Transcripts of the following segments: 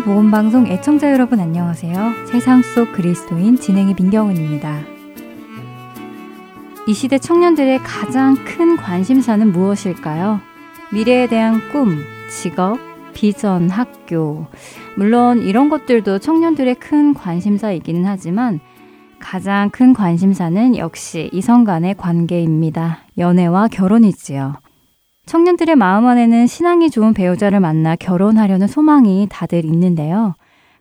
서울 보건방송 애청자 여러분 안녕하세요. 세상 속 그리스도인 진행의 민경은입니다. 이 시대 청년들의 가장 큰 관심사는 무엇일까요? 미래에 대한 꿈, 직업, 비전, 학교. 물론 이런 것들도 청년들의 큰 관심사이기는 하지만 가장 큰 관심사는 역시 이성 간의 관계입니다. 연애와 결혼이지요. 청년들의 마음 안에는 신앙이 좋은 배우자를 만나 결혼하려는 소망이 다들 있는데요.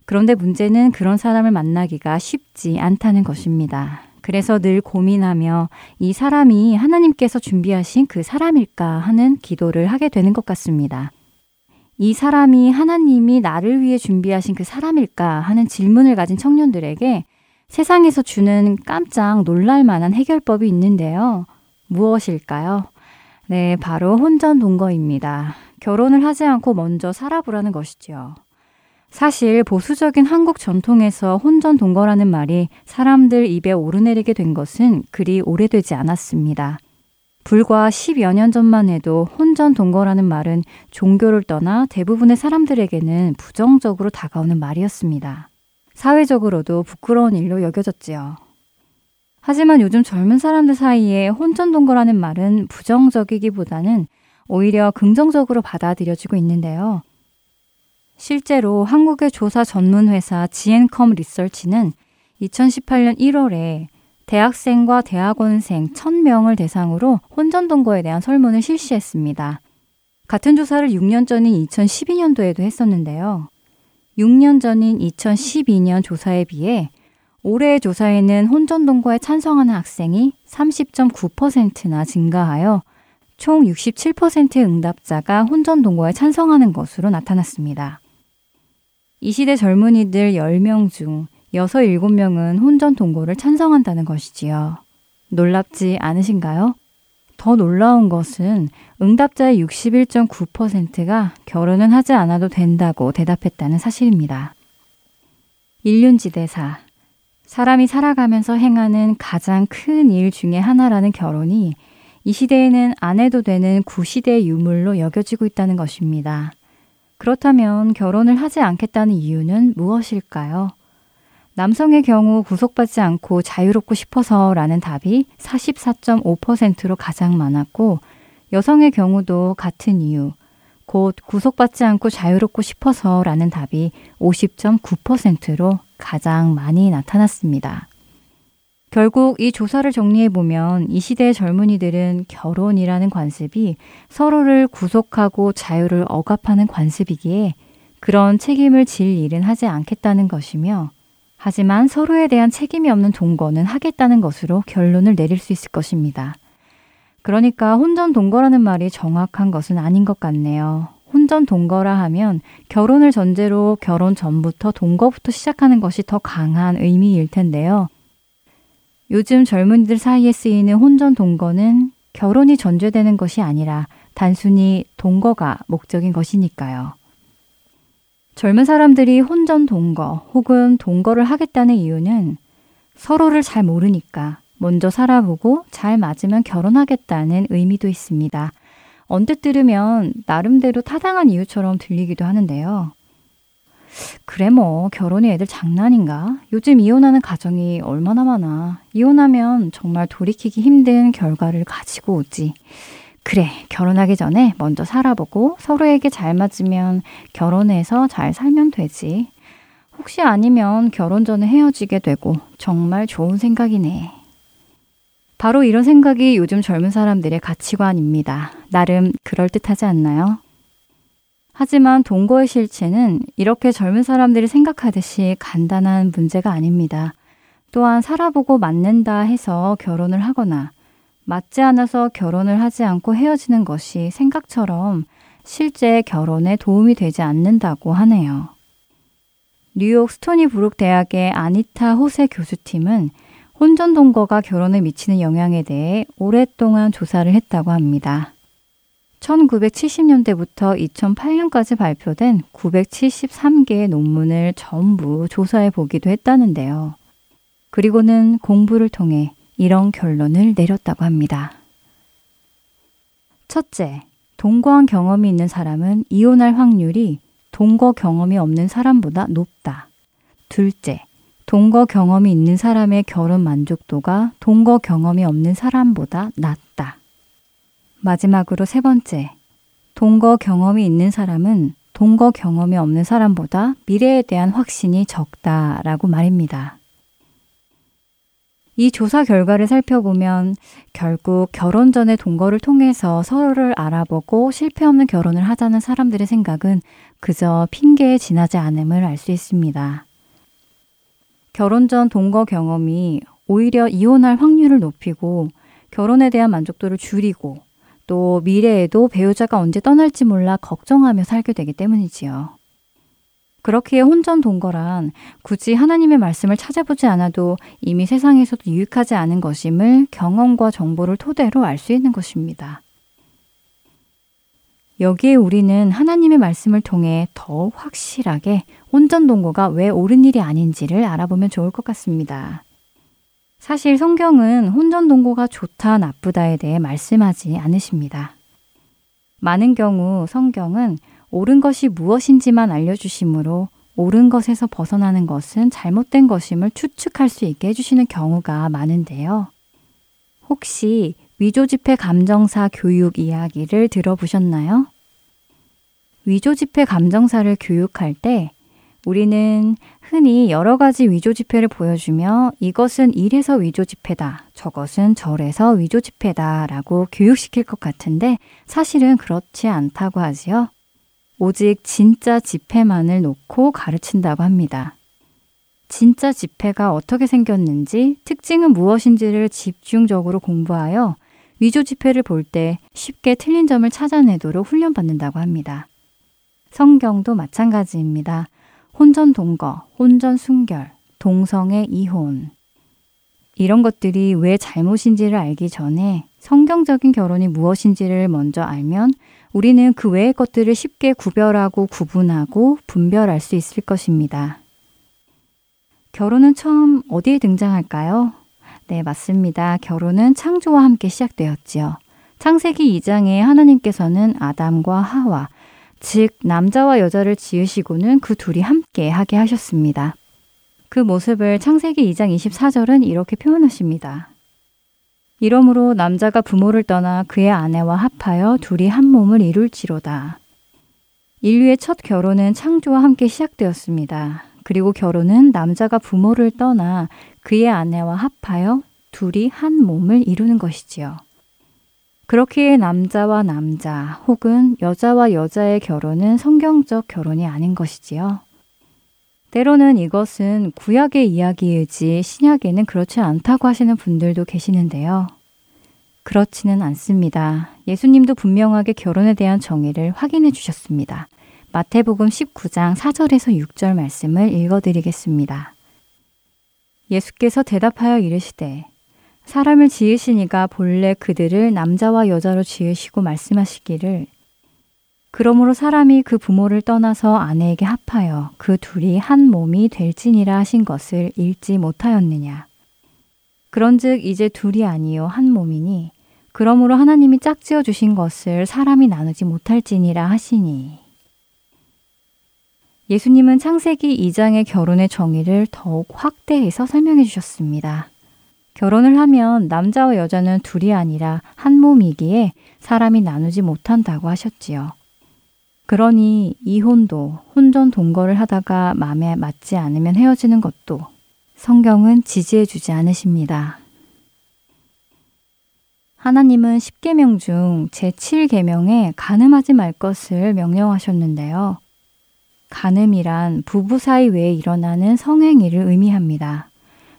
그런데 문제는 그런 사람을 만나기가 쉽지 않다는 것입니다. 그래서 늘 고민하며 이 사람이 하나님께서 준비하신 그 사람일까 하는 기도를 하게 되는 것 같습니다. 이 사람이 하나님이 나를 위해 준비하신 그 사람일까 하는 질문을 가진 청년들에게 세상에서 주는 깜짝 놀랄 만한 해결법이 있는데요. 무엇일까요? 네, 바로 혼전 동거입니다. 결혼을 하지 않고 먼저 살아보라는 것이죠. 사실 보수적인 한국 전통에서 혼전 동거라는 말이 사람들 입에 오르내리게 된 것은 그리 오래되지 않았습니다. 불과 10여 년 전만 해도 혼전 동거라는 말은 종교를 떠나 대부분의 사람들에게는 부정적으로 다가오는 말이었습니다. 사회적으로도 부끄러운 일로 여겨졌지요. 하지만 요즘 젊은 사람들 사이에 혼전동거라는 말은 부정적이기보다는 오히려 긍정적으로 받아들여지고 있는데요. 실제로 한국의 조사 전문 회사 지앤컴 리서치는 2018년 1월에 대학생과 대학원생 1000명을 대상으로 혼전동거에 대한 설문을 실시했습니다. 같은 조사를 6년 전인 2012년도에도 했었는데요. 6년 전인 2012년 조사에 비해 올해의 조사에는 혼전 동거에 찬성하는 학생이 30.9%나 증가하여 총 67%의 응답자가 혼전 동거에 찬성하는 것으로 나타났습니다. 이 시대 젊은이들 10명 중 6, 7명은 혼전 동거를 찬성한다는 것이지요. 놀랍지 않으신가요? 더 놀라운 것은 응답자의 61.9%가 결혼은 하지 않아도 된다고 대답했다는 사실입니다. 일륜지대사 사람이 살아가면서 행하는 가장 큰 일 중의 하나라는 결혼이 이 시대에는 안 해도 되는 구시대 유물로 여겨지고 있다는 것입니다. 그렇다면 결혼을 하지 않겠다는 이유는 무엇일까요? 남성의 경우 구속받지 않고 자유롭고 싶어서 라는 답이 44.5%로 가장 많았고, 여성의 경우도 같은 이유, 곧 구속받지 않고 자유롭고 싶어서 라는 답이 50.9%로 가장 많이 나타났습니다. 결국 이 조사를 정리해 보면 이 시대의 젊은이들은 결혼이라는 관습이 서로를 구속하고 자유를 억압하는 관습이기에 그런 책임을 질 일은 하지 않겠다는 것이며 하지만 서로에 대한 책임이 없는 동거는 하겠다는 것으로 결론을 내릴 수 있을 것입니다. 그러니까 혼전 동거라는 말이 정확한 것은 아닌 것 같네요. 혼전 동거라 하면 결혼을 전제로 결혼 전부터 동거부터 시작하는 것이 더 강한 의미일 텐데요. 요즘 젊은이들 사이에 쓰이는 혼전 동거는 결혼이 전제되는 것이 아니라 단순히 동거가 목적인 것이니까요. 젊은 사람들이 혼전 동거 혹은 동거를 하겠다는 이유는 서로를 잘 모르니까 먼저 살아보고 잘 맞으면 결혼하겠다는 의미도 있습니다. 언뜻 들으면 나름대로 타당한 이유처럼 들리기도 하는데요. 그래 뭐 결혼이 애들 장난인가? 요즘 이혼하는 가정이 얼마나 많아. 이혼하면 정말 돌이키기 힘든 결과를 가지고 오지. 그래 결혼하기 전에 먼저 살아보고 서로에게 잘 맞으면 결혼해서 잘 살면 되지. 혹시 아니면 결혼 전에 헤어지게 되고 정말 좋은 생각이네. 바로 이런 생각이 요즘 젊은 사람들의 가치관입니다. 나름 그럴듯하지 않나요? 하지만 동거의 실체는 이렇게 젊은 사람들이 생각하듯이 간단한 문제가 아닙니다. 또한 살아보고 맞는다 해서 결혼을 하거나 맞지 않아서 결혼을 하지 않고 헤어지는 것이 생각처럼 실제 결혼에 도움이 되지 않는다고 하네요. 뉴욕 스토니브룩 대학의 아니타 호세 교수팀은 혼전 동거가 결혼에 미치는 영향에 대해 오랫동안 조사를 했다고 합니다. 1970년대부터 2008년까지 발표된 973개의 논문을 전부 조사해 보기도 했다는데요. 그리고는 공부를 통해 이런 결론을 내렸다고 합니다. 첫째, 동거한 경험이 있는 사람은 이혼할 확률이 동거 경험이 없는 사람보다 높다. 둘째, 동거 경험이 있는 사람의 결혼 만족도가 동거 경험이 없는 사람보다 낮다. 마지막으로 세 번째, 동거 경험이 있는 사람은 동거 경험이 없는 사람보다 미래에 대한 확신이 적다라고 말입니다. 이 조사 결과를 살펴보면 결국 결혼 전에 동거를 통해서 서로를 알아보고 실패 없는 결혼을 하자는 사람들의 생각은 그저 핑계에 지나지 않음을 알 수 있습니다. 결혼 전 동거 경험이 오히려 이혼할 확률을 높이고 결혼에 대한 만족도를 줄이고 또 미래에도 배우자가 언제 떠날지 몰라 걱정하며 살게 되기 때문이지요. 그렇기에 혼전 동거란 굳이 하나님의 말씀을 찾아보지 않아도 이미 세상에서도 유익하지 않은 것임을 경험과 정보를 토대로 알 수 있는 것입니다. 여기에 우리는 하나님의 말씀을 통해 더욱 확실하게 혼전 동거가 왜 옳은 일이 아닌지를 알아보면 좋을 것 같습니다. 사실 성경은 혼전 동거가 좋다 나쁘다에 대해 말씀하지 않으십니다. 많은 경우 성경은 옳은 것이 무엇인지만 알려주시므로 옳은 것에서 벗어나는 것은 잘못된 것임을 추측할 수 있게 해주시는 경우가 많은데요. 혹시 위조지폐 감정사 교육 이야기를 들어보셨나요? 위조지폐 감정사를 교육할 때 우리는 흔히 여러 가지 위조지폐를 보여주며 이것은 이래서 위조지폐다, 저것은 저래서 위조지폐다 라고 교육시킬 것 같은데 사실은 그렇지 않다고 하지요. 오직 진짜 지폐만을 놓고 가르친다고 합니다. 진짜 지폐가 어떻게 생겼는지, 특징은 무엇인지를 집중적으로 공부하여 위조 지폐를 볼 때 쉽게 틀린 점을 찾아내도록 훈련받는다고 합니다. 성경도 마찬가지입니다. 혼전 동거, 혼전 순결, 동성애 이혼. 이런 것들이 왜 잘못인지를 알기 전에 성경적인 결혼이 무엇인지를 먼저 알면 우리는 그 외의 것들을 쉽게 구별하고 구분하고 분별할 수 있을 것입니다. 결혼은 처음 어디에 등장할까요? 네, 맞습니다. 결혼은 창조와 함께 시작되었지요. 창세기 2장에 하나님께서는 아담과 하와, 즉, 남자와 여자를 지으시고는 그 둘이 함께 하게 하셨습니다. 그 모습을 창세기 2장 24절은 이렇게 표현하십니다. 이러므로 남자가 부모를 떠나 그의 아내와 합하여 둘이 한 몸을 이룰지로다. 인류의 첫 결혼은 창조와 함께 시작되었습니다. 그리고 결혼은 남자가 부모를 떠나 그의 아내와 합하여 둘이 한 몸을 이루는 것이지요. 그렇기에 남자와 남자 혹은 여자와 여자의 결혼은 성경적 결혼이 아닌 것이지요. 때로는 이것은 구약의 이야기이지 신약에는 그렇지 않다고 하시는 분들도 계시는데요. 그렇지는 않습니다. 예수님도 분명하게 결혼에 대한 정의를 확인해 주셨습니다. 마태복음 19장 4절에서 6절 말씀을 읽어 드리겠습니다. 예수께서 대답하여 이르시되 사람을 지으시니가 본래 그들을 남자와 여자로 지으시고 말씀하시기를 그러므로 사람이 그 부모를 떠나서 아내에게 합하여 그 둘이 한 몸이 될지니라 하신 것을 읽지 못하였느냐. 그런즉 이제 둘이 아니요 한 몸이니 그러므로 하나님이 짝지어 주신 것을 사람이 나누지 못할지니라 하시니. 예수님은 창세기 2장의 결혼의 정의를 더욱 확대해서 설명해 주셨습니다. 결혼을 하면 남자와 여자는 둘이 아니라 한 몸이기에 사람이 나누지 못한다고 하셨지요. 그러니 이혼도 혼전 동거를 하다가 마음에 맞지 않으면 헤어지는 것도 성경은 지지해 주지 않으십니다. 하나님은 10계명 중 제7계명에 간음하지 말 것을 명령하셨는데요. 간음이란 부부 사이 외에 일어나는 성행위를 의미합니다.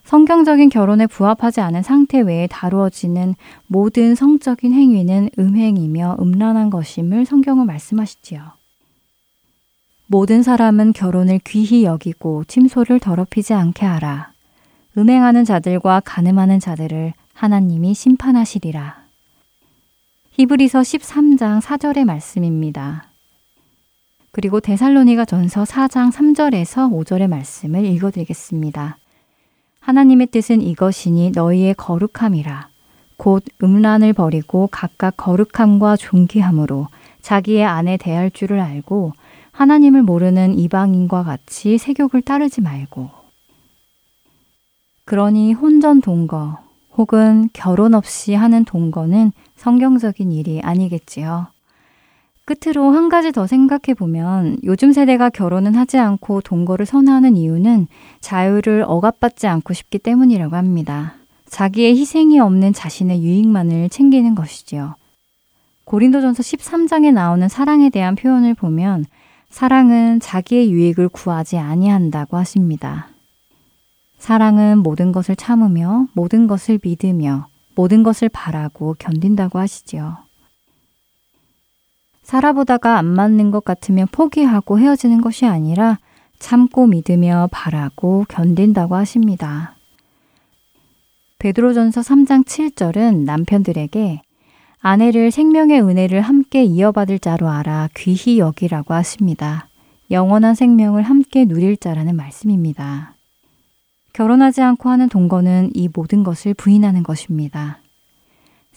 성경적인 결혼에 부합하지 않은 상태 외에 다루어지는 모든 성적인 행위는 음행이며 음란한 것임을 성경은 말씀하시지요. 모든 사람은 결혼을 귀히 여기고 침소를 더럽히지 않게 하라. 음행하는 자들과 가늠하는 자들을 하나님이 심판하시리라. 히브리서 13장 4절의 말씀입니다. 그리고 데살로니가 전서 4장 3절에서 5절의 말씀을 읽어드리겠습니다. 하나님의 뜻은 이것이니 너희의 거룩함이라. 곧 음란을 버리고 각각 거룩함과 존귀함으로 자기의 아내 대할 줄을 알고 하나님을 모르는 이방인과 같이 세욕을 따르지 말고. 그러니 혼전 동거 혹은 결혼 없이 하는 동거는 성경적인 일이 아니겠지요. 끝으로 한 가지 더 생각해 보면 요즘 세대가 결혼은 하지 않고 동거를 선호하는 이유는 자유를 억압받지 않고 싶기 때문이라고 합니다. 자기의 희생이 없는 자신의 유익만을 챙기는 것이지요. 고린도전서 13장에 나오는 사랑에 대한 표현을 보면 사랑은 자기의 유익을 구하지 아니한다고 하십니다. 사랑은 모든 것을 참으며 모든 것을 믿으며 모든 것을 바라고 견딘다고 하시지요. 살아보다가 안 맞는 것 같으면 포기하고 헤어지는 것이 아니라 참고 믿으며 바라고 견딘다고 하십니다. 베드로전서 3장 7절은 남편들에게 아내를 생명의 은혜를 함께 이어받을 자로 알아 귀히 여기라고 하십니다. 영원한 생명을 함께 누릴 자라는 말씀입니다. 결혼하지 않고 하는 동거는 이 모든 것을 부인하는 것입니다.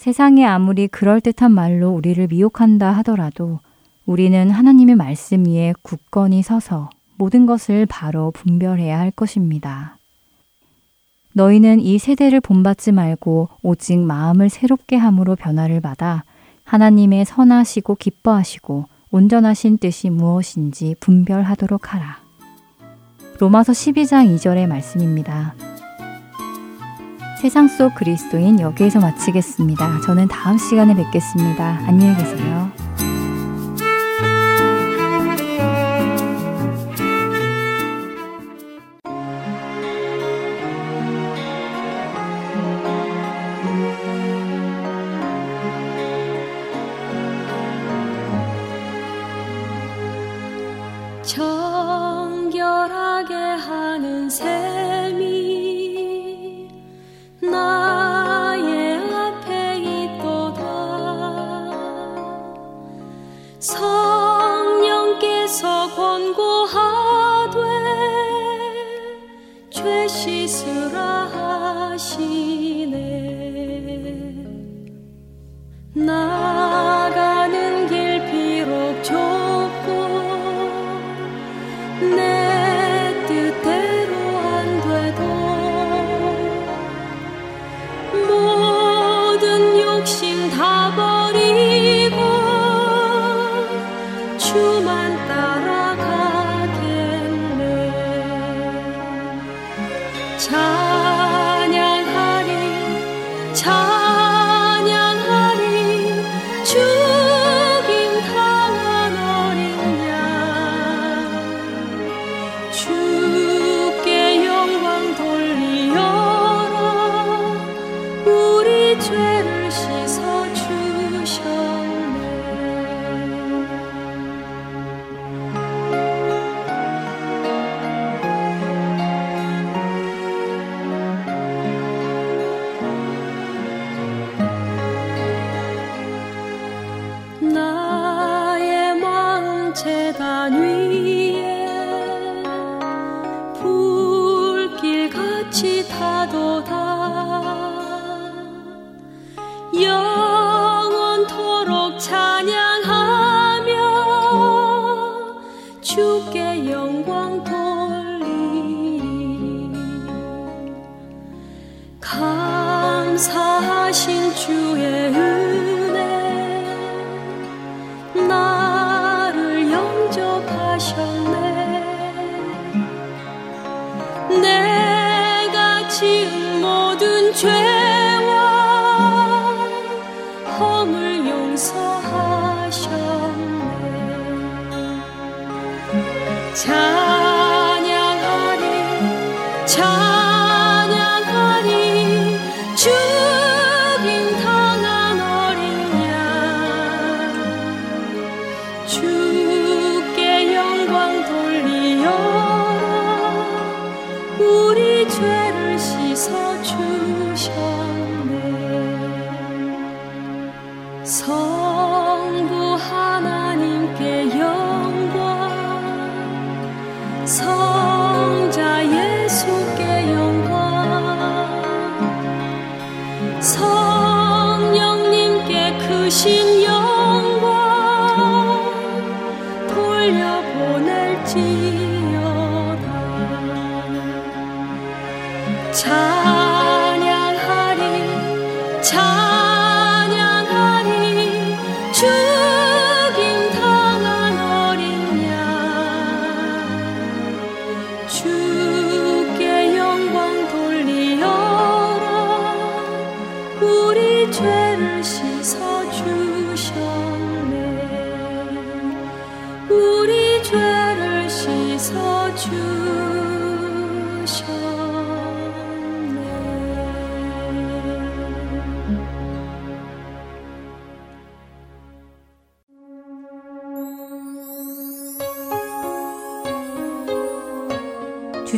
세상이 아무리 그럴듯한 말로 우리를 미혹한다 하더라도 우리는 하나님의 말씀 위에 굳건히 서서 모든 것을 바로 분별해야 할 것입니다. 너희는 이 세대를 본받지 말고 오직 마음을 새롭게 함으로 변화를 받아 하나님의 선하시고 기뻐하시고 온전하신 뜻이 무엇인지 분별하도록 하라. 로마서 12장 2절의 말씀입니다. 세상 속 그리스도인 여기에서 마치겠습니다. 저는 다음 시간에 뵙겠습니다. 안녕히 계세요.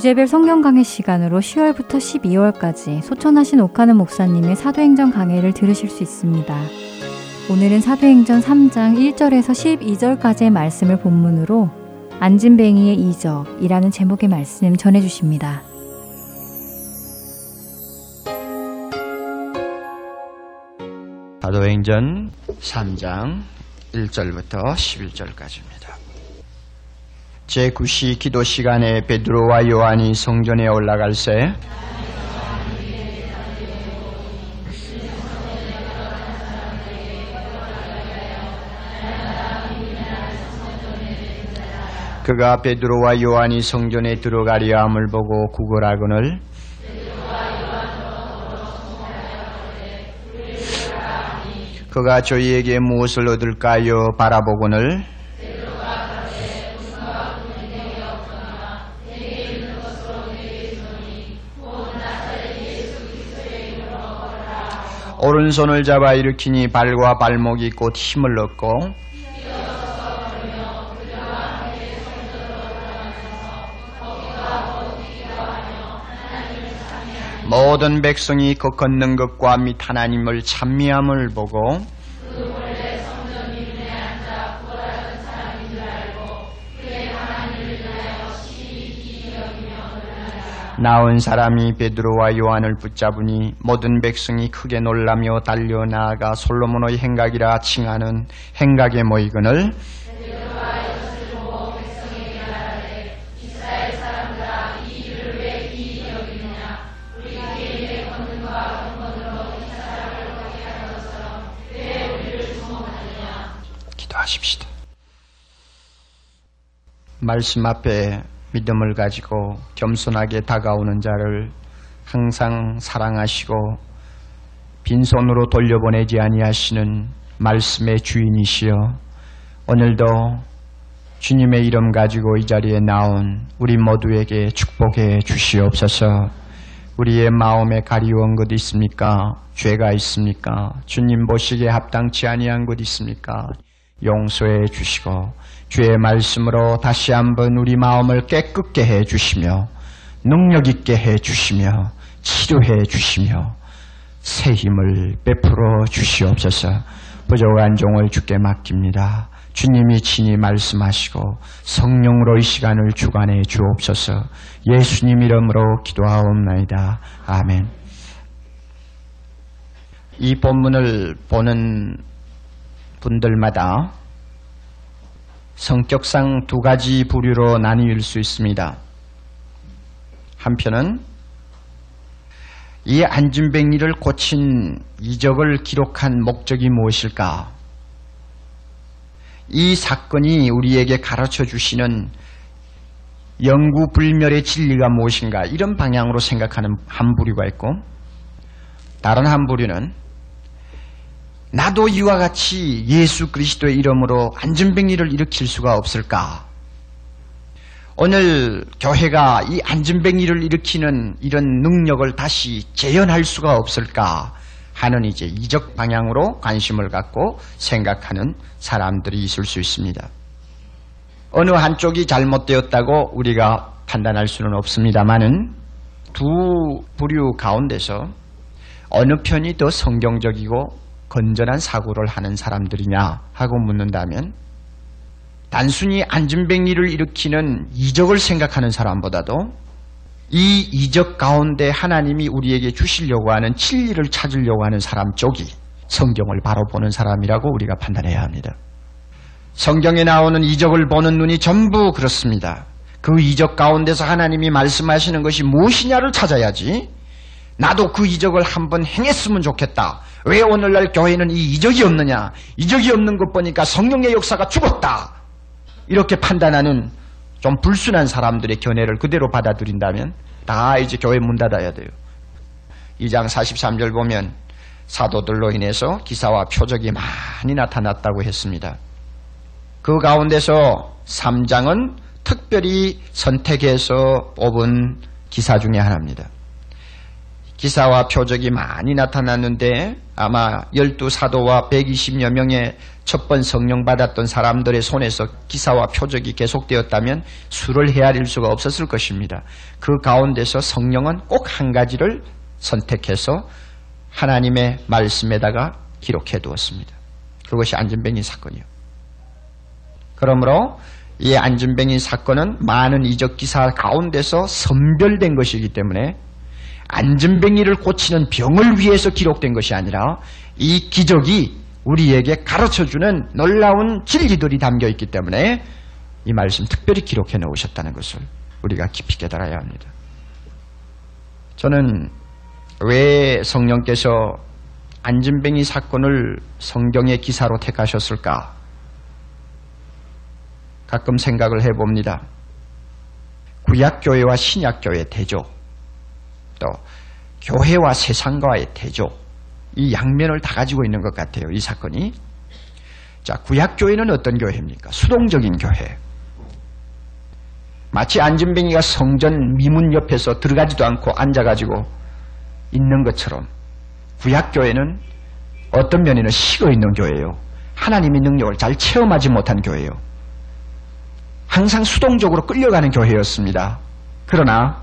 주제별 성경 강의 시간으로 10월부터 12월까지 소천하신 오카는 목사님의 사도행전 강해를 들으실 수 있습니다. 오늘은 사도행전 3장 1절에서 12절까지의 말씀을 본문으로 안진뱅이의 이적이라는 제목의 말씀 전해 주십니다. 사도행전 3장 1절부터 11절까지입니다. 제9시 기도 시간에 베드로와 요한이 성전에 올라갈새 그가 베드로와 요한이 성전에 들어가려 함을 보고 구걸하거늘 그가 저희에게 무엇을 얻을까요? 바라보거늘 오른손을 잡아 일으키니 발과 발목이 곧 힘을 얻고 모든 백성이 그 걷는 것과 및 하나님을 찬미함을 보고 나온 사람이 베드로와 요한을 붙잡으니 모든 백성이 크게 놀라며 달려 나아가 솔로몬의 행각이라 칭하는 행각에 모이거늘 기도하십시다. 말씀 앞에 믿음을 가지고 겸손하게 다가오는 자를 항상 사랑하시고 빈손으로 돌려보내지 아니하시는 말씀의 주인이시여 오늘도 주님의 이름 가지고 이 자리에 나온 우리 모두에게 축복해 주시옵소서. 우리의 마음에 가리운 것 있습니까? 죄가 있습니까? 주님 보시기에 합당치 아니한 것 있습니까? 용서해 주시고 주의 말씀으로 다시 한번 우리 마음을 깨끗게 해 주시며 능력 있게 해 주시며 치료해 주시며 새 힘을 베풀어 주시옵소서. 부족한 종을 주께 맡깁니다. 주님이 친히 말씀하시고 성령으로 이 시간을 주관해 주옵소서. 예수님 이름으로 기도하옵나이다. 아멘. 이 본문을 보는 분들마다 성격상 두 가지 부류로 나뉘을 수 있습니다. 한편은 이 안진뱅이를 고친 이적을 기록한 목적이 무엇일까? 이 사건이 우리에게 가르쳐 주시는 영구 불멸의 진리가 무엇인가? 이런 방향으로 생각하는 한 부류가 있고 다른 한 부류는 나도 이와 같이 예수 그리스도의 이름으로 안전병리를 일으킬 수가 없을까? 오늘 교회가 이 안전병리를 일으키는 이런 능력을 다시 재현할 수가 없을까? 하는 이제 이적 방향으로 관심을 갖고 생각하는 사람들이 있을 수 있습니다. 어느 한쪽이 잘못되었다고 우리가 판단할 수는 없습니다만은 두 부류 가운데서 어느 편이 더 성경적이고 건전한 사고를 하는 사람들이냐 하고 묻는다면 단순히 안전뱅이를 일으키는 이적을 생각하는 사람보다도 이 이적 가운데 하나님이 우리에게 주시려고 하는 진리를 찾으려고 하는 사람 쪽이 성경을 바로 보는 사람이라고 우리가 판단해야 합니다. 성경에 나오는 이적을 보는 눈이 전부 그렇습니다. 그 이적 가운데서 하나님이 말씀하시는 것이 무엇이냐를 찾아야지. 나도 그 이적을 한번 행했으면 좋겠다. 왜 오늘날 교회는 이 이적이 없느냐? 이적이 없는 것 보니까 성령의 역사가 죽었다. 이렇게 판단하는 좀 불순한 사람들의 견해를 그대로 받아들인다면 다 이제 교회 문 닫아야 돼요. 2장 43절 보면 사도들로 인해서 기사와 표적이 많이 나타났다고 했습니다. 그 가운데서 3장은 특별히 선택해서 뽑은 기사 중의 하나입니다. 기사와 표적이 많이 나타났는데 아마 열두 사도와 120여 명의 첫번 성령 받았던 사람들의 손에서 기사와 표적이 계속되었다면 수를 헤아릴 수가 없었을 것입니다. 그 가운데서 성령은 꼭 한 가지를 선택해서 하나님의 말씀에다가 기록해 두었습니다. 그것이 안전뱅이 사건이요. 그러므로 이 안전뱅이 사건은 많은 이적 기사 가운데서 선별된 것이기 때문에 안전뱅이를 고치는 병을 위해서 기록된 것이 아니라 이 기적이 우리에게 가르쳐주는 놀라운 진리들이 담겨 있기 때문에 이 말씀 특별히 기록해 놓으셨다는 것을 우리가 깊이 깨달아야 합니다. 저는 왜 성령께서 안전뱅이 사건을 성경의 기사로 택하셨을까? 가끔 생각을 해봅니다. 구약교회와 신약교회 대조, 또 교회와 세상과의 대조, 이 양면을 다 가지고 있는 것 같아요. 이 사건이. 자, 구약교회는 어떤 교회입니까? 수동적인 교회. 마치 안전뱅이가 성전 미문 옆에서 들어가지도 않고 앉아가지고 있는 것처럼 구약교회는 어떤 면에는 식어 있는 교회예요. 하나님의 능력을 잘 체험하지 못한 교회예요. 항상 수동적으로 끌려가는 교회였습니다. 그러나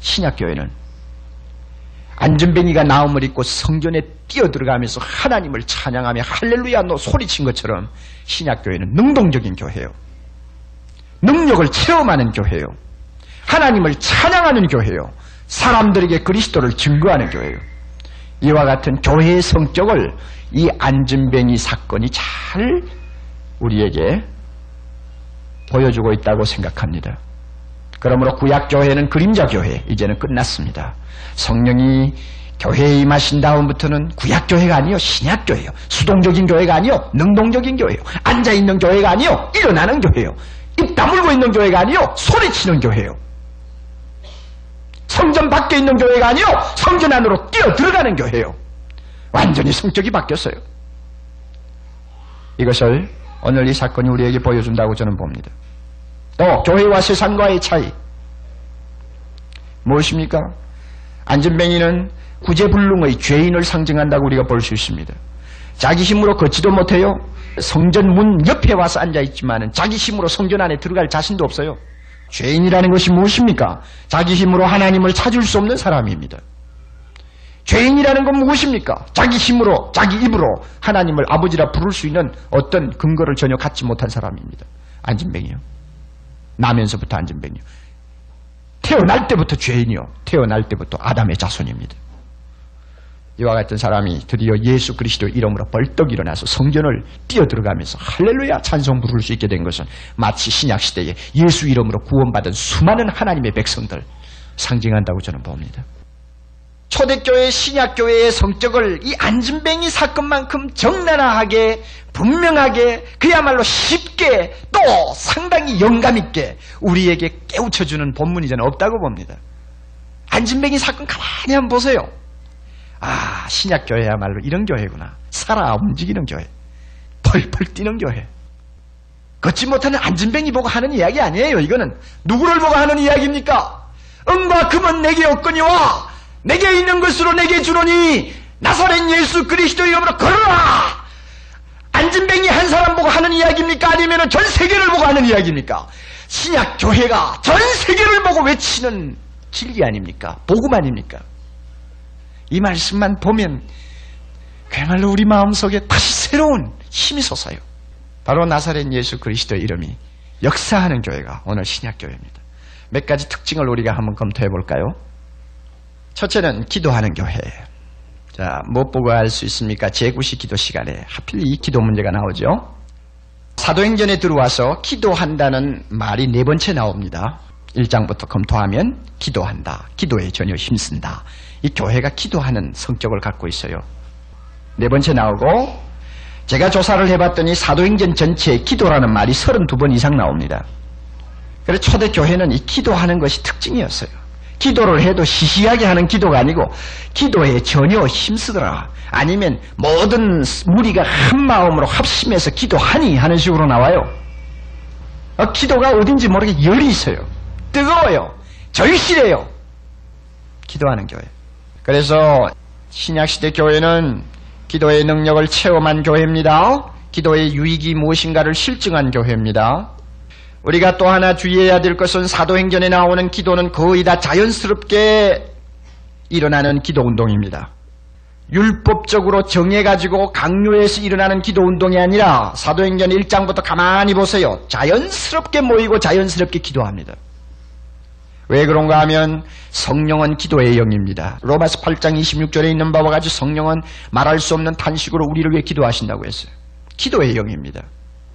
신약교회는 안전뱅이가 나음을 입고 성전에 뛰어들어가면서 하나님을 찬양하며 할렐루야 너 소리친 것처럼 신약교회는 능동적인 교회예요. 능력을 체험하는 교회예요. 하나님을 찬양하는 교회예요. 사람들에게 그리스도를 증거하는 교회예요. 이와 같은 교회의 성격을 이 안전뱅이 사건이 잘 우리에게 보여주고 있다고 생각합니다. 그러므로 구약교회는 그림자교회, 이제는 끝났습니다. 성령이 교회에 임하신 다음부터는 구약교회가 아니요 신약교회요. 수동적인 교회가 아니요 능동적인 교회요. 앉아있는 교회가 아니요 일어나는 교회요. 입 다물고 있는 교회가 아니요 소리치는 교회요. 성전 밖에 있는 교회가 아니요 성전 안으로 뛰어 들어가는 교회요. 완전히 성격이 바뀌었어요. 이것을 오늘 이 사건이 우리에게 보여준다고 저는 봅니다. 또 교회와 세상과의 차이 무엇입니까? 안전뱅이는 구제불능의 죄인을 상징한다고 우리가 볼 수 있습니다. 자기 힘으로 걷지도 못해요. 성전 문 옆에 와서 앉아있지만 자기 힘으로 성전 안에 들어갈 자신도 없어요. 죄인이라는 것이 무엇입니까? 자기 힘으로 하나님을 찾을 수 없는 사람입니다. 죄인이라는 건 무엇입니까? 자기 힘으로, 자기 입으로 하나님을 아버지라 부를 수 있는 어떤 근거를 전혀 갖지 못한 사람입니다. 안진뱅이요. 나면서부터 안진뱅이요. 태어날 때부터 죄인이요. 태어날 때부터 아담의 자손입니다. 이와 같은 사람이 드디어 예수 그리스도 이름으로 벌떡 일어나서 성전을 뛰어들어가면서 할렐루야 찬송 부를 수 있게 된 것은 마치 신약시대에 예수 이름으로 구원받은 수많은 하나님의 백성들 상징한다고 저는 봅니다. 초대교회 신약교회의 성격을 이 안진뱅이 사건만큼 적나라하게 분명하게 그야말로 쉽게 또 상당히 영감있게 우리에게 깨우쳐주는 본문이 저는 없다고 봅니다. 안진뱅이 사건 가만히 한번 보세요. 아 신약교회야말로 이런 교회구나. 살아 움직이는 교회. 펄펄 뛰는 교회. 걷지 못하는 안진뱅이 보고 하는 이야기 아니에요. 이거는 누구를 보고 하는 이야기입니까? 응과 금은 내게 없거니와 내게 있는 것으로 내게 주노니 나사렛 예수 그리스도 이름으로 걸어라! 안진뱅이 한 사람 보고 하는 이야기입니까? 아니면 전 세계를 보고 하는 이야기입니까? 신약 교회가 전 세계를 보고 외치는 진리 아닙니까? 복음 아닙니까? 이 말씀만 보면 그야말로 우리 마음속에 다시 새로운 힘이 솟아요. 바로 나사렛 예수 그리스도의 이름이 역사하는 교회가 오늘 신약 교회입니다. 몇 가지 특징을 우리가 한번 검토해 볼까요? 첫째는 기도하는 교회. 자, 못 보고 알 수 있습니까? 제9시 기도 시간에 하필 이 기도 문제가 나오죠. 사도행전에 들어와서 기도한다는 말이 네 번째 나옵니다. 1장부터 검토하면 기도한다. 기도에 전혀 힘쓴다. 이 교회가 기도하는 성격을 갖고 있어요. 네 번째 나오고 제가 조사를 해봤더니 사도행전 전체에 기도라는 말이 32번 이상 나옵니다. 그래서 초대교회는 이 기도하는 것이 특징이었어요. 기도를 해도 시시하게 하는 기도가 아니고 기도에 전혀 힘쓰더라. 아니면 모든 무리가 한 마음으로 합심해서 기도하니 하는 식으로 나와요. 어, 기도가 어딘지 모르게 열이 있어요. 뜨거워요. 절실해요. 기도하는 교회. 그래서 신약시대 교회는 기도의 능력을 체험한 교회입니다. 기도의 유익이 무엇인가를 실증한 교회입니다. 우리가 또 하나 주의해야 될 것은 사도행전에 나오는 기도는 거의 다 자연스럽게 일어나는 기도 운동입니다. 율법적으로 정해가지고 강요해서 일어나는 기도 운동이 아니라 사도행전 1장부터 가만히 보세요. 자연스럽게 모이고 자연스럽게 기도합니다. 왜 그런가 하면 성령은 기도의 영입니다. 로마서 8장 26절에 있는 바와 같이 성령은 말할 수 없는 탄식으로 우리를 위해 기도하신다고 했어요. 기도의 영입니다.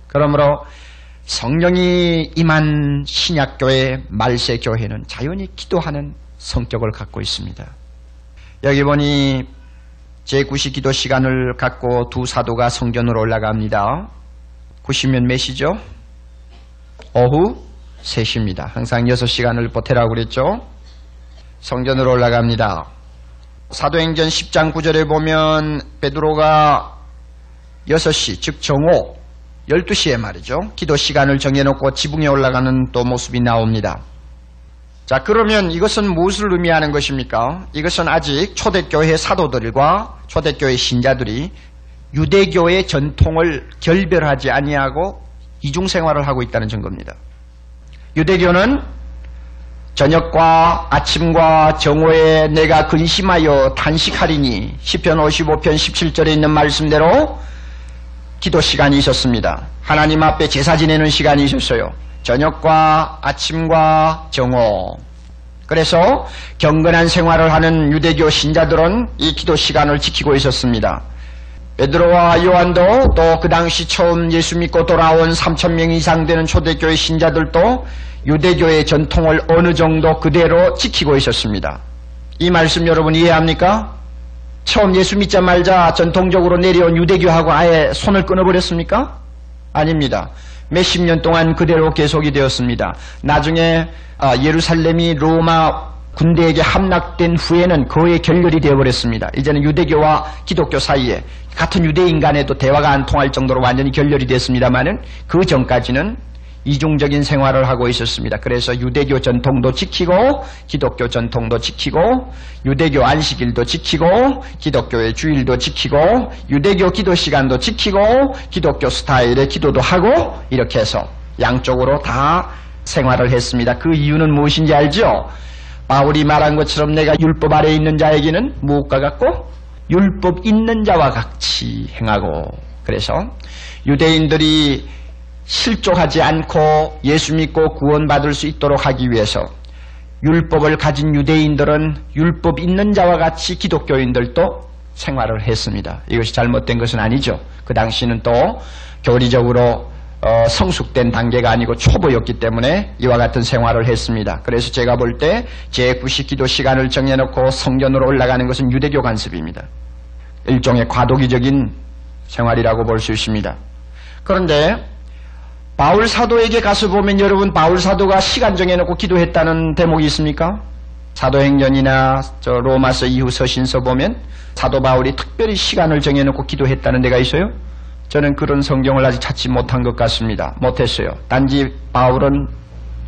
그러므로 성령이 임한 신약교회 말세 교회는 자연히 기도하는 성격을 갖고 있습니다. 여기 보니 제9시 기도 시간을 갖고 두 사도가 성전으로 올라갑니다. 90면 몇 시죠? 오후 3시입니다. 항상 6시간을 보태라고 그랬죠? 성전으로 올라갑니다. 사도행전 10장 9절에 보면 베드로가 6시 즉 정오 12시에 말이죠. 기도 시간을 정해놓고 지붕에 올라가는 또 모습이 나옵니다. 자, 그러면 이것은 무엇을 의미하는 것입니까? 이것은 아직 초대교회 사도들과 초대교회 신자들이 유대교의 전통을 결별하지 아니하고 이중생활을 하고 있다는 증거입니다. 유대교는 저녁과 아침과 정오에 내가 근심하여 단식하리니 10편 55편 17절에 있는 말씀대로 기도 시간이 있었습니다. 하나님 앞에 제사 지내는 시간이 있었어요. 저녁과 아침과 정오. 그래서 경건한 생활을 하는 유대교 신자들은 이 기도 시간을 지키고 있었습니다. 베드로와 요한도 또 그 당시 처음 예수 믿고 돌아온 3천 명 이상 되는 초대교회 신자들도 유대교의 전통을 어느 정도 그대로 지키고 있었습니다. 이 말씀 여러분 이해합니까? 처음 예수 믿자말자 전통적으로 내려온 유대교하고 아예 손을 끊어버렸습니까? 아닙니다. 몇십 년 동안 그대로 계속이 되었습니다. 나중에 아, 예루살렘이 로마 군대에게 함락된 후에는 거의 결렬이 되어버렸습니다. 이제는 유대교와 기독교 사이에 같은 유대인 간에도 대화가 안 통할 정도로 완전히 결렬이 됐습니다만은 그 전까지는 이중적인 생활을 하고 있었습니다. 그래서 유대교 전통도 지키고 기독교 전통도 지키고 유대교 안식일도 지키고 기독교의 주일도 지키고 유대교 기도 시간도 지키고 기독교 스타일의 기도도 하고 이렇게 해서 양쪽으로 다 생활을 했습니다. 그 이유는 무엇인지 알죠? 바울이 말한 것처럼 내가 율법 아래 있는 자에게는 무엇과 같고 율법 있는 자와 같이 행하고 그래서 유대인들이 실족하지 않고 예수 믿고 구원받을 수 있도록 하기 위해서 율법을 가진 유대인들은 율법 있는 자와 같이 기독교인들도 생활을 했습니다. 이것이 잘못된 것은 아니죠. 그 당시는 또 교리적으로 어, 성숙된 단계가 아니고 초보였기 때문에 이와 같은 생활을 했습니다. 그래서 제가 볼 때 제9시 기도 시간을 정해놓고 성전으로 올라가는 것은 유대교 간섭입니다. 일종의 과도기적인 생활이라고 볼 수 있습니다. 그런데 바울 사도에게 가서 보면 여러분 바울 사도가 시간 정해놓고 기도했다는 대목이 있습니까? 사도행전이나 저 로마서 이후 서신서 보면 사도 바울이 특별히 시간을 정해놓고 기도했다는 데가 있어요? 저는 그런 성경을 아직 찾지 못한 것 같습니다. 못했어요. 단지 바울은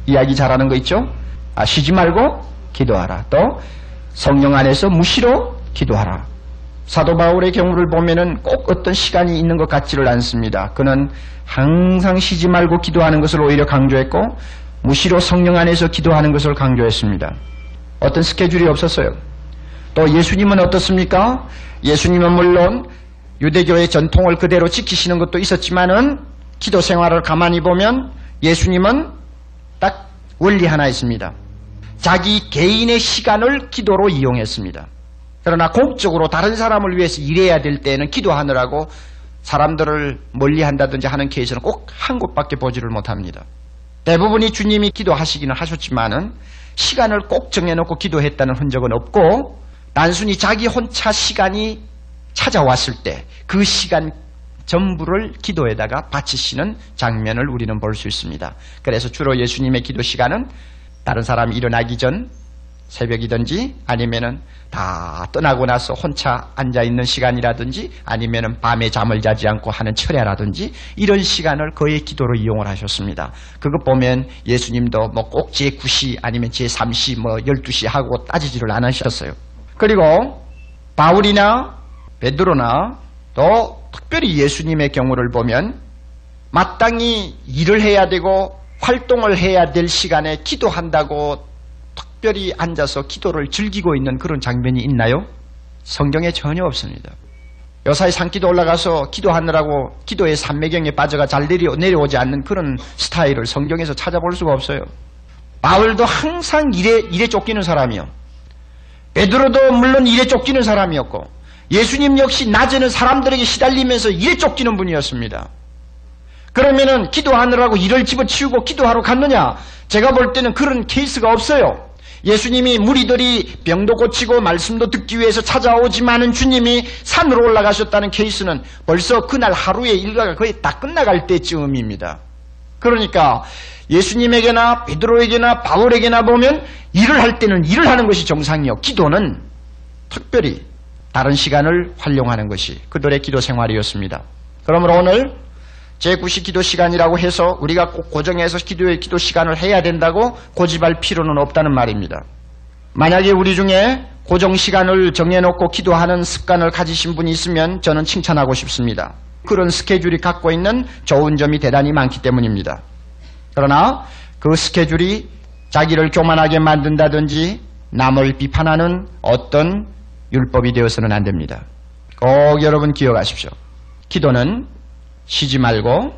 이야기 잘하는 거 있죠? 아, 쉬지 말고 기도하라. 또 성령 안에서 무시로 기도하라. 사도 바울의 경우를 보면은 꼭 어떤 시간이 있는 것 같지를 않습니다. 그는 항상 쉬지 말고 기도하는 것을 오히려 강조했고 무시로 성령 안에서 기도하는 것을 강조했습니다. 어떤 스케줄이 없었어요. 또 예수님은 어떻습니까? 예수님은 물론 유대교의 전통을 그대로 지키시는 것도 있었지만은 기도 생활을 가만히 보면 예수님은 딱 원리 하나 있습니다. 자기 개인의 시간을 기도로 이용했습니다. 그러나 공적으로 다른 사람을 위해서 일해야 될 때는 기도하느라고 사람들을 멀리 한다든지 하는 케이스는 꼭 한 곳밖에 보지를 못합니다. 대부분이 주님이 기도하시기는 하셨지만은 시간을 꼭 정해놓고 기도했다는 흔적은 없고 단순히 자기 혼자 시간이 찾아왔을 때 그 시간 전부를 기도에다가 바치시는 장면을 우리는 볼 수 있습니다. 그래서 주로 예수님의 기도 시간은 다른 사람이 일어나기 전 새벽이든지 아니면은 다 떠나고 나서 혼자 앉아 있는 시간이라든지 아니면은 밤에 잠을 자지 않고 하는 철야라든지 이런 시간을 거의 기도로 이용을 하셨습니다. 그것 보면 예수님도 뭐 꼭 제9시 아니면 제3시 뭐 12시 하고 따지지를 않으셨어요. 그리고 바울이나 베드로나 또 특별히 예수님의 경우를 보면 마땅히 일을 해야 되고 활동을 해야 될 시간에 기도한다고 특별히 앉아서 기도를 즐기고 있는 그런 장면이 있나요? 성경에 전혀 없습니다. 여사의 산기도 올라가서 기도하느라고 기도의 산매경에 빠져가 잘 내려, 내려오지 않는 그런 스타일을 성경에서 찾아볼 수가 없어요. 바울도 항상 일에, 일에 쫓기는 사람이요. 베드로도 물론 일에 쫓기는 사람이었고 예수님 역시 낮에는 사람들에게 시달리면서 일에 쫓기는 분이었습니다. 그러면은 기도하느라고 일을 집어치우고 기도하러 갔느냐? 제가 볼 때는 그런 케이스가 없어요. 예수님이 무리들이 병도 고치고 말씀도 듣기 위해서 찾아오지만은 주님이 산으로 올라가셨다는 케이스는 벌써 그날 하루의 일과가 거의 다 끝나갈 때쯤입니다. 그러니까 예수님에게나 베드로에게나 바울에게나 보면 일을 할 때는 일을 하는 것이 정상이요. 기도는 특별히 다른 시간을 활용하는 것이 그들의 기도 생활이었습니다. 그러므로 오늘 제9시 기도 시간이라고 해서 우리가 꼭 고정해서 기도의 기도 시간을 해야 된다고 고집할 필요는 없다는 말입니다. 만약에 우리 중에 고정 시간을 정해놓고 기도하는 습관을 가지신 분이 있으면 저는 칭찬하고 싶습니다. 그런 스케줄이 갖고 있는 좋은 점이 대단히 많기 때문입니다. 그러나 그 스케줄이 자기를 교만하게 만든다든지 남을 비판하는 어떤 율법이 되어서는 안 됩니다. 꼭 여러분 기억하십시오. 기도는 쉬지 말고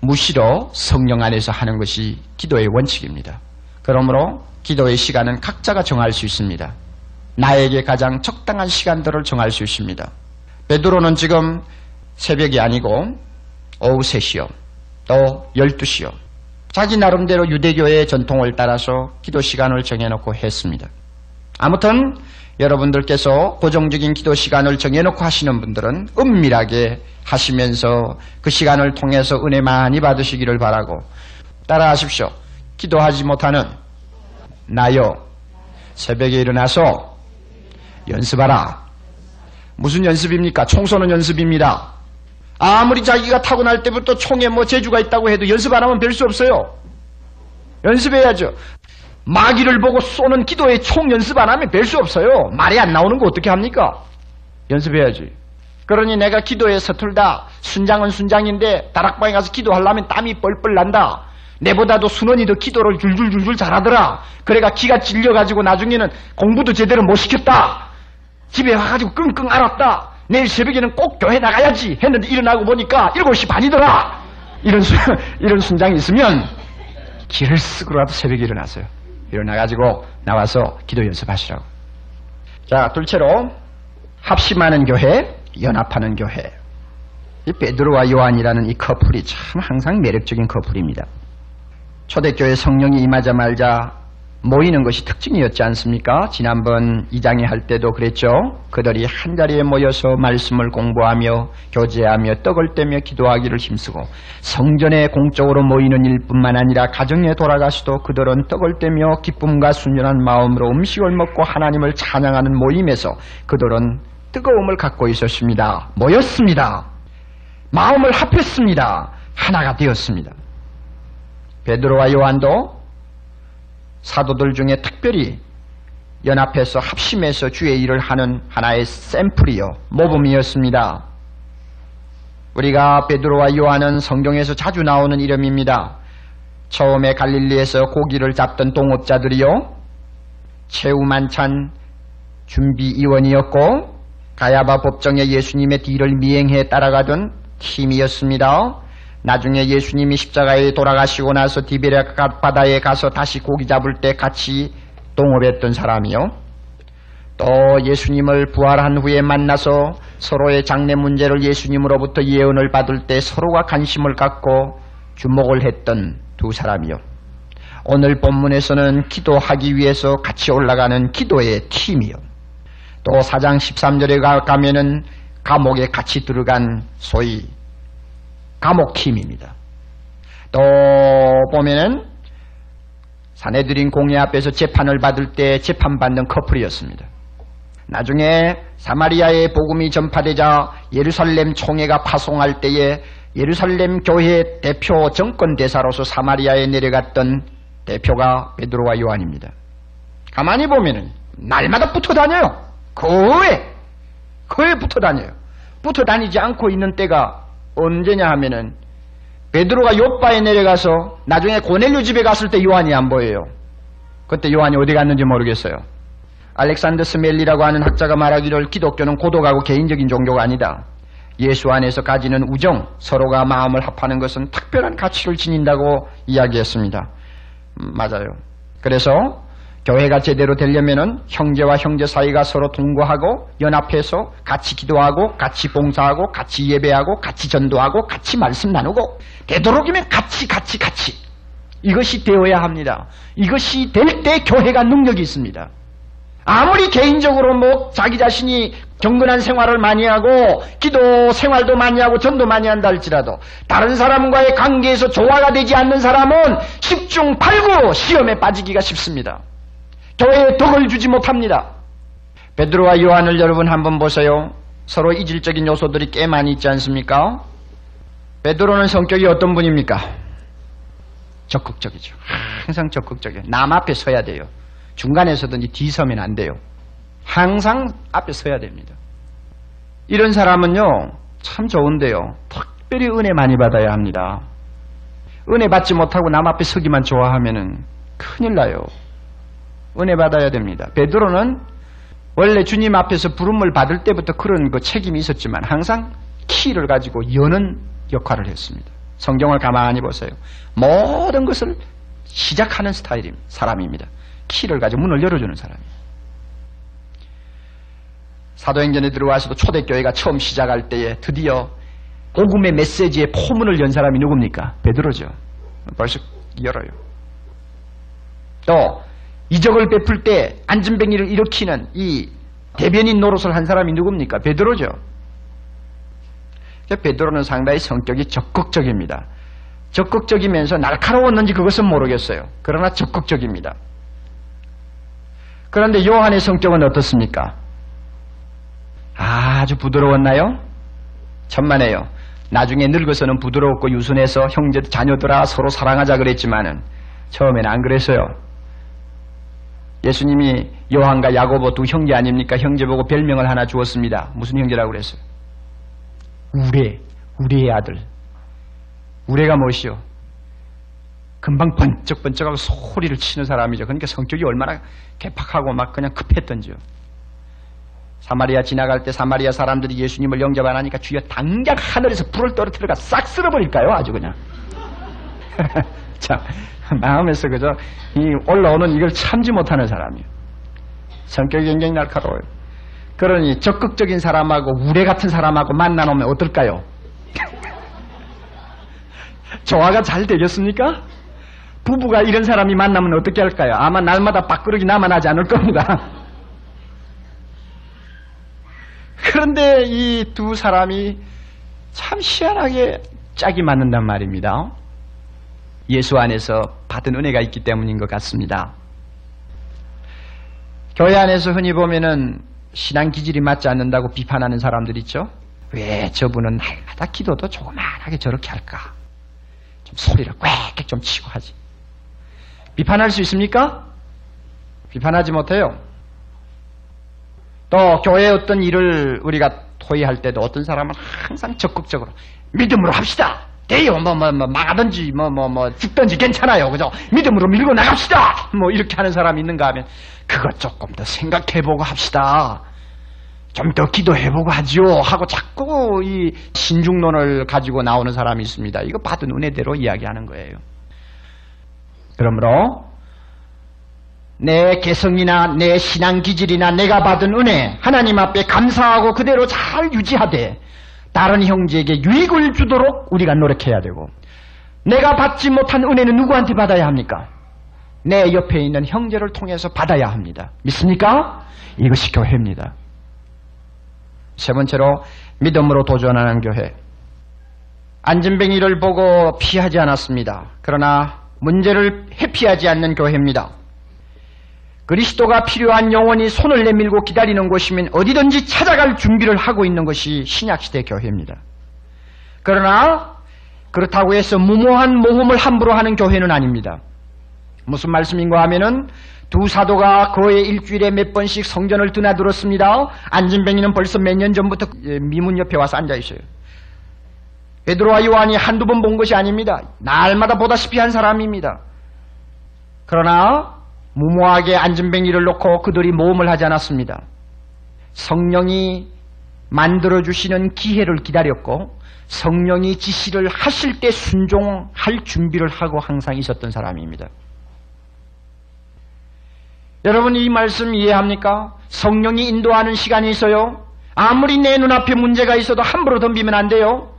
무시로 성령 안에서 하는 것이 기도의 원칙입니다. 그러므로 기도의 시간은 각자가 정할 수 있습니다. 나에게 가장 적당한 시간들을 정할 수 있습니다. 베드로는 지금 새벽이 아니고 오후 3시요. 또 12시요. 자기 나름대로 유대교의 전통을 따라서 기도 시간을 정해놓고 했습니다. 아무튼 여러분들께서 고정적인 기도 시간을 정해놓고 하시는 분들은 은밀하게 하시면서 그 시간을 통해서 은혜 많이 받으시기를 바라고 따라하십시오. 기도하지 못하는 나요. 새벽에 일어나서 연습하라. 무슨 연습입니까? 청소는 연습입니다. 아무리 자기가 타고날 때부터 총에 뭐 재주가 있다고 해도 연습 안 하면 별 수 없어요. 연습해야죠. 마귀를 보고 쏘는 기도에 총 연습 안 하면 별 수 없어요. 말이 안 나오는 거 어떻게 합니까? 연습해야지. 그러니 내가 기도에 서툴다. 순장은 순장인데 다락방에 가서 기도하려면 땀이 뻘뻘 난다. 내보다도 순원이 더 기도를 줄줄줄줄 잘하더라. 그래가 기가 질려가지고 나중에는 공부도 제대로 못 시켰다. 집에 와가지고 끙끙 앓았다. 내일 새벽에는 꼭 교회 나가야지 했는데 일어나고 보니까 7시 반이더라. 이런, 수, 이런 순장이 있으면 길을 쓰고라도 새벽에 일어났어요. 일어나가지고 나와서 기도 연습하시라고. 자, 둘째로 합심하는 교회, 연합하는 교회. 이 베드로와 요한이라는 이 커플이 참 항상 매력적인 커플입니다. 초대교회 성령이 임하자말자 모이는 것이 특징이었지 않습니까? 지난번 2장에 할 때도 그랬죠. 그들이 한자리에 모여서 말씀을 공부하며 교제하며 떡을 떼며 기도하기를 힘쓰고 성전에 공적으로 모이는 일뿐만 아니라 가정에 돌아가서도 그들은 떡을 떼며 기쁨과 순전한 마음으로 음식을 먹고 하나님을 찬양하는 모임에서 그들은 뜨거움을 갖고 있었습니다. 모였습니다. 마음을 합했습니다. 하나가 되었습니다. 베드로와 요한도 사도들 중에 특별히 연합해서 합심해서 주의 일을 하는 하나의 샘플이요 모범이었습니다. 우리가 베드로와 요한은 성경에서 자주 나오는 이름입니다. 처음에 갈릴리에서 고기를 잡던 동업자들이요 최후 만찬 준비 위원이었고 가야바 법정에 예수님의 뒤를 미행해 따라가던 팀이었습니다. 나중에 예수님이 십자가에 돌아가시고 나서 디베레 바다에 가서 다시 고기 잡을 때 같이 동업했던 사람이요. 또 예수님을 부활한 후에 만나서 서로의 장래 문제를 예수님으로부터 예언을 받을 때 서로가 관심을 갖고 주목을 했던 두 사람이요. 오늘 본문에서는 기도하기 위해서 같이 올라가는 기도의 팀이요. 또 4장 13절에 가면은 감옥에 같이 들어간 소위 감옥팀입니다. 또 보면은 사내들인 공예 앞에서 재판을 받을 때 재판받는 커플이었습니다. 나중에 사마리아의 복음이 전파되자 예루살렘 총회가 파송할 때에 예루살렘 교회 대표 정권 대사로서 사마리아에 내려갔던 대표가 베드로와 요한입니다. 가만히 보면은 날마다 붙어 다녀요. 거에 거에 붙어 다녀요. 붙어 다니지 않고 있는 때가 언제냐 하면은 베드로가 요바에 내려가서 나중에 고넬류 집에 갔을 때 요한이 안 보여요. 그때 요한이 어디 갔는지 모르겠어요. 알렉산더 스멜리라고 하는 학자가 말하기를 기독교는 고독하고 개인적인 종교가 아니다. 예수 안에서 가지는 우정, 서로가 마음을 합하는 것은 특별한 가치를 지닌다고 이야기했습니다. 음, 맞아요. 그래서 교회가 제대로 되려면은 형제와 형제 사이가 서로 동거하고 연합해서 같이 기도하고 같이 봉사하고 같이 예배하고 같이 전도하고 같이 말씀 나누고 되도록이면 같이 같이 같이 이것이 되어야 합니다. 이것이 될 때 교회가 능력이 있습니다. 아무리 개인적으로 뭐 자기 자신이 경건한 생활을 많이 하고 기도 생활도 많이 하고 전도 많이 한다 할지라도 다른 사람과의 관계에서 조화가 되지 않는 사람은 10중 8구 시험에 빠지기가 쉽습니다. 교회에 덕을 주지 못합니다. 베드로와 요한을 여러분 한번 보세요. 서로 이질적인 요소들이 꽤 많이 있지 않습니까? 베드로는 성격이 어떤 분입니까? 적극적이죠. 항상 적극적이에요. 남 앞에 서야 돼요. 중간에 서든지 뒤서면 안 돼요. 항상 앞에 서야 됩니다. 이런 사람은요, 참 좋은데요. 특별히 은혜 많이 받아야 합니다. 은혜 받지 못하고 남 앞에 서기만 좋아하면은 큰일 나요. 은혜 받아야 됩니다. 베드로는 원래 주님 앞에서 부름을 받을 때부터 그런 그 책임이 있었지만 항상 키를 가지고 여는 역할을 했습니다. 성경을 가만히 보세요. 모든 것을 시작하는 스타일임 사람입니다. 키를 가지고 문을 열어주는 사람이에요. 사도행전에 들어와서도 초대교회가 처음 시작할 때에 드디어 복음의 메시지의 포문을 연 사람이 누굽니까? 베드로죠. 벌써 열어요. 또 이적을 베풀 때 안전뱅이를 일으키는 이 대변인 노릇을 한 사람이 누굽니까? 베드로죠. 베드로는 상당히 성격이 적극적입니다. 적극적이면서 날카로웠는지 그것은 모르겠어요. 그러나 적극적입니다. 그런데 요한의 성격은 어떻습니까? 아주 부드러웠나요? 천만에요. 나중에 늙어서는 부드럽고 유순해서 형제 자녀들아 서로 사랑하자 그랬지만은 처음에는 안 그랬어요. 예수님이 요한과 야고보 두 형제 아닙니까? 형제 보고 별명을 하나 주었습니다. 무슨 형제라고 그랬어요? 우레, 우레의 아들. 우레가 무엇이요? 금방 번쩍번쩍하고 소리를 치는 사람이죠. 그러니까 성격이 얼마나 개팍하고 막 그냥 급했던지요. 사마리아 지나갈 때 사마리아 사람들이 예수님을 영접 안 하니까 주여 당장 하늘에서 불을 떨어뜨려가 싹 쓸어버릴까요? 아주 그냥. 자, 마음에서 그저 이 올라오는 이걸 참지 못하는 사람이에요. 성격이 굉장히 날카로워요. 그러니 적극적인 사람하고 우레 같은 사람하고 만나놓으면 어떨까요? 조화가 잘 되겠습니까? 부부가 이런 사람이 만나면 어떻게 할까요? 아마 날마다 밥그릇이 남아나지 않을 겁니다. 그런데 이 두 사람이 참 희한하게 짝이 맞는단 말입니다. 예수 안에서 받은 은혜가 있기 때문인 것 같습니다. 교회 안에서 흔히 보면은 신앙 기질이 맞지 않는다고 비판하는 사람들 있죠? 왜 저분은 날마다 기도도 조그만하게 저렇게 할까? 좀 소리를 꽥꽥 좀 치고 하지. 비판할 수 있습니까? 비판하지 못해요. 또 교회 어떤 일을 우리가 토의할 때도 어떤 사람은 항상 적극적으로 믿음으로 합시다. 돼요. 뭐, 뭐, 뭐, 망하든지, 뭐, 뭐, 뭐, 죽든지 괜찮아요. 그죠? 믿음으로 밀고 나갑시다! 뭐, 이렇게 하는 사람이 있는가 하면, 그것 조금 더 생각해보고 합시다. 좀 더 기도해보고 하지요. 하고 자꾸 이 신중론을 가지고 나오는 사람이 있습니다. 이거 받은 은혜대로 이야기하는 거예요. 그러므로, 내 개성이나 내 신앙 기질이나 내가 받은 은혜 하나님 앞에 감사하고 그대로 잘 유지하되 다른 형제에게 유익을 주도록 우리가 노력해야 되고 내가 받지 못한 은혜는 누구한테 받아야 합니까? 내 옆에 있는 형제를 통해서 받아야 합니다. 믿습니까? 이것이 교회입니다. 세 번째로 믿음으로 도전하는 교회. 안진뱅이를 보고 피하지 않았습니다. 그러나 문제를 회피하지 않는 교회입니다. 그리스도가 필요한 영혼이 손을 내밀고 기다리는 곳이면 어디든지 찾아갈 준비를 하고 있는 것이 신약시대 교회입니다. 그러나 그렇다고 해서 무모한 모험을 함부로 하는 교회는 아닙니다. 무슨 말씀인가 하면은 두 사도가 거의 일주일에 몇 번씩 성전을 드나들었습니다. 안진뱅이는 벌써 몇 년 전부터 미문 옆에 와서 앉아 있어요. 베드로와 요한이 한두 번 본 것이 아닙니다. 날마다 보다시피 한 사람입니다. 그러나 무모하게 안전뱅이를 놓고 그들이 모험을 하지 않았습니다. 성령이 만들어주시는 기회를 기다렸고 성령이 지시를 하실 때 순종할 준비를 하고 항상 있었던 사람입니다. 여러분 이 말씀 이해합니까? 성령이 인도하는 시간이 있어요. 아무리 내 눈앞에 문제가 있어도 함부로 덤비면 안 돼요.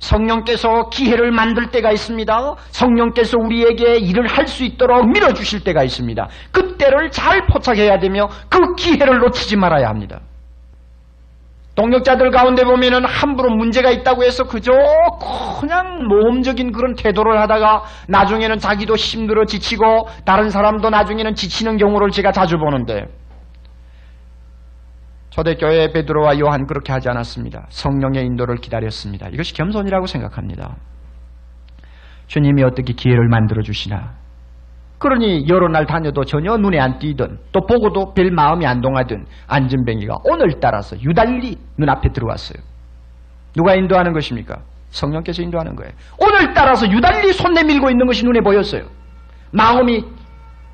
성령께서 기회를 만들 때가 있습니다. 성령께서 우리에게 일을 할 수 있도록 밀어주실 때가 있습니다. 그때를 잘 포착해야 되며 그 기회를 놓치지 말아야 합니다. 동력자들 가운데 보면은 함부로 문제가 있다고 해서 그저 그냥 모험적인 그런 태도를 하다가 나중에는 자기도 힘들어 지치고 다른 사람도 나중에는 지치는 경우를 제가 자주 보는데 초대교회 베드로와 요한 그렇게 하지 않았습니다. 성령의 인도를 기다렸습니다. 이것이 겸손이라고 생각합니다. 주님이 어떻게 기회를 만들어 주시나. 그러니 여러 날 다녀도 전혀 눈에 안 띄던 또 보고도 별 마음이 안 동하던 안전뱅이가 오늘따라서 유달리 눈앞에 들어왔어요. 누가 인도하는 것입니까? 성령께서 인도하는 거예요. 오늘따라서 유달리 손 내밀고 있는 것이 눈에 보였어요. 마음이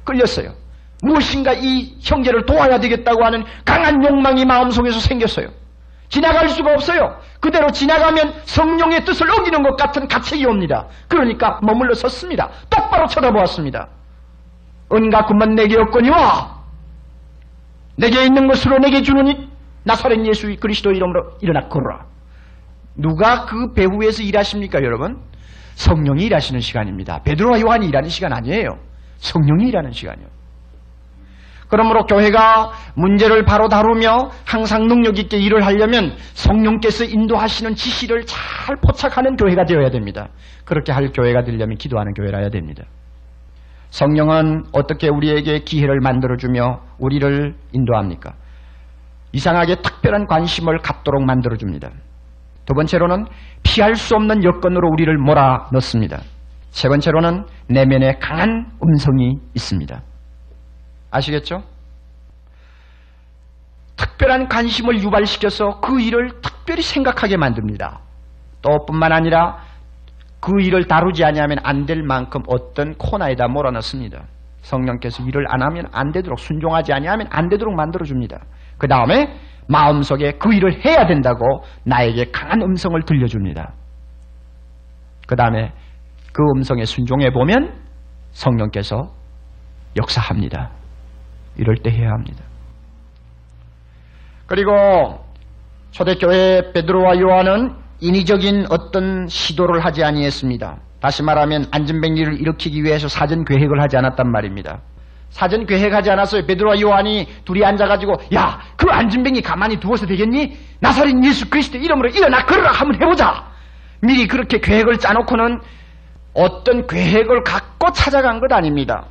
끌렸어요. 무엇인가 이 형제를 도와야 되겠다고 하는 강한 욕망이 마음속에서 생겼어요. 지나갈 수가 없어요. 그대로 지나가면 성령의 뜻을 어기는 것 같은 가책이 옵니다. 그러니까 머물러 섰습니다. 똑바로 쳐다보았습니다. 금은 내게 없거니와 내게 있는 것으로 내게 주느니 나사렛 예수 그리스도 이름으로 일어나 걸어라. 누가 그 배후에서 일하십니까 여러분? 성령이 일하시는 시간입니다. 베드로와 요한이 일하는 시간 아니에요. 성령이 일하는 시간이요. 그러므로 교회가 문제를 바로 다루며 항상 능력 있게 일을 하려면 성령께서 인도하시는 지시를 잘 포착하는 교회가 되어야 됩니다. 그렇게 할 교회가 되려면 기도하는 교회라야 됩니다. 성령은 어떻게 우리에게 기회를 만들어주며 우리를 인도합니까? 이상하게 특별한 관심을 갖도록 만들어줍니다. 두 번째로는 피할 수 없는 여건으로 우리를 몰아 넣습니다. 세 번째로는 내면에 강한 음성이 있습니다. 아시겠죠? 특별한 관심을 유발시켜서 그 일을 특별히 생각하게 만듭니다. 또 뿐만 아니라 그 일을 다루지 아니하면 안 될 만큼 어떤 코너에다 몰아넣습니다. 성령께서 일을 안 하면 안 되도록 순종하지 아니하면 안 되도록 만들어 줍니다. 그 다음에 마음속에 그 일을 해야 된다고 나에게 강한 음성을 들려줍니다. 그 다음에 그 음성에 순종해 보면 성령께서 역사합니다. 이럴 때 해야 합니다. 그리고 초대교회 베드로와 요한은 인위적인 어떤 시도를 하지 아니했습니다. 다시 말하면 안전뱅이를 일으키기 위해서 사전 계획을 하지 않았단 말입니다. 사전 계획하지 않았어요. 베드로와 요한이 둘이 앉아가지고 야 그 안전뱅이 가만히 두어서 되겠니? 나사렛 예수 그리스도 이름으로 일어나 걸어라 한번 해보자. 미리 그렇게 계획을 짜놓고는 어떤 계획을 갖고 찾아간 것 아닙니다.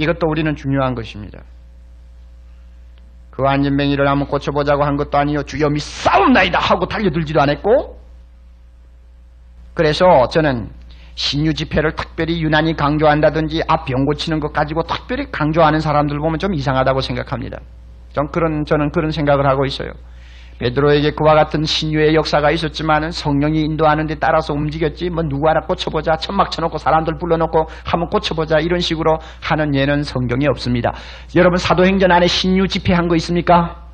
이것도 우리는 중요한 것입니다. 그 안전뱅이를 한번 고쳐보자고 한 것도 아니요. 주여 미 싸움나이다 하고 달려들지도 않았고 그래서 저는 신유 집회를 특별히 유난히 강조한다든지 앞병 고치는 것 가지고 특별히 강조하는 사람들 보면 좀 이상하다고 생각합니다. 전 그런 저는 그런 생각을 하고 있어요. 베드로에게 그와 같은 신유의 역사가 있었지만 성령이 인도하는 데 따라서 움직였지 뭐 누구 하나 꽂혀보자 천막 쳐놓고 사람들 불러놓고 한번 꽂혀보자 이런 식으로 하는 예는 성경에 없습니다. 여러분 사도행전 안에 신유 집회 한 거 있습니까?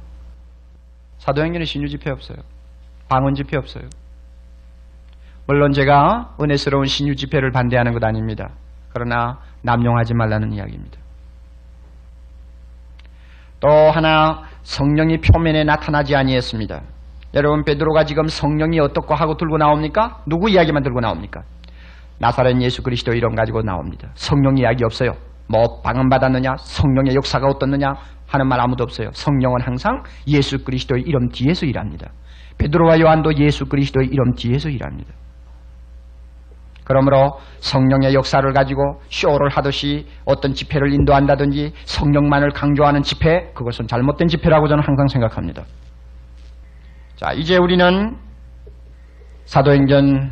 사도행전에 신유 집회 없어요. 방언 집회 없어요. 물론 제가 은혜스러운 신유 집회를 반대하는 것 아닙니다. 그러나 남용하지 말라는 이야기입니다. 또 하나 성령이 표면에 나타나지 아니했습니다. 여러분 베드로가 지금 성령이 어떻고 하고 들고 나옵니까? 누구 이야기만 들고 나옵니까? 나사렛 예수 그리스도 이름 가지고 나옵니다. 성령 이야기 없어요. 뭐 방언 받았느냐, 성령의 역사가 어떻느냐 하는 말 아무도 없어요. 성령은 항상 예수 그리스도의 이름 뒤에서 일합니다. 베드로와 요한도 예수 그리스도의 이름 뒤에서 일합니다. 그러므로 성령의 역사를 가지고 쇼를 하듯이 어떤 집회를 인도한다든지 성령만을 강조하는 집회, 그것은 잘못된 집회라고 저는 항상 생각합니다. 자, 이제 우리는 사도행전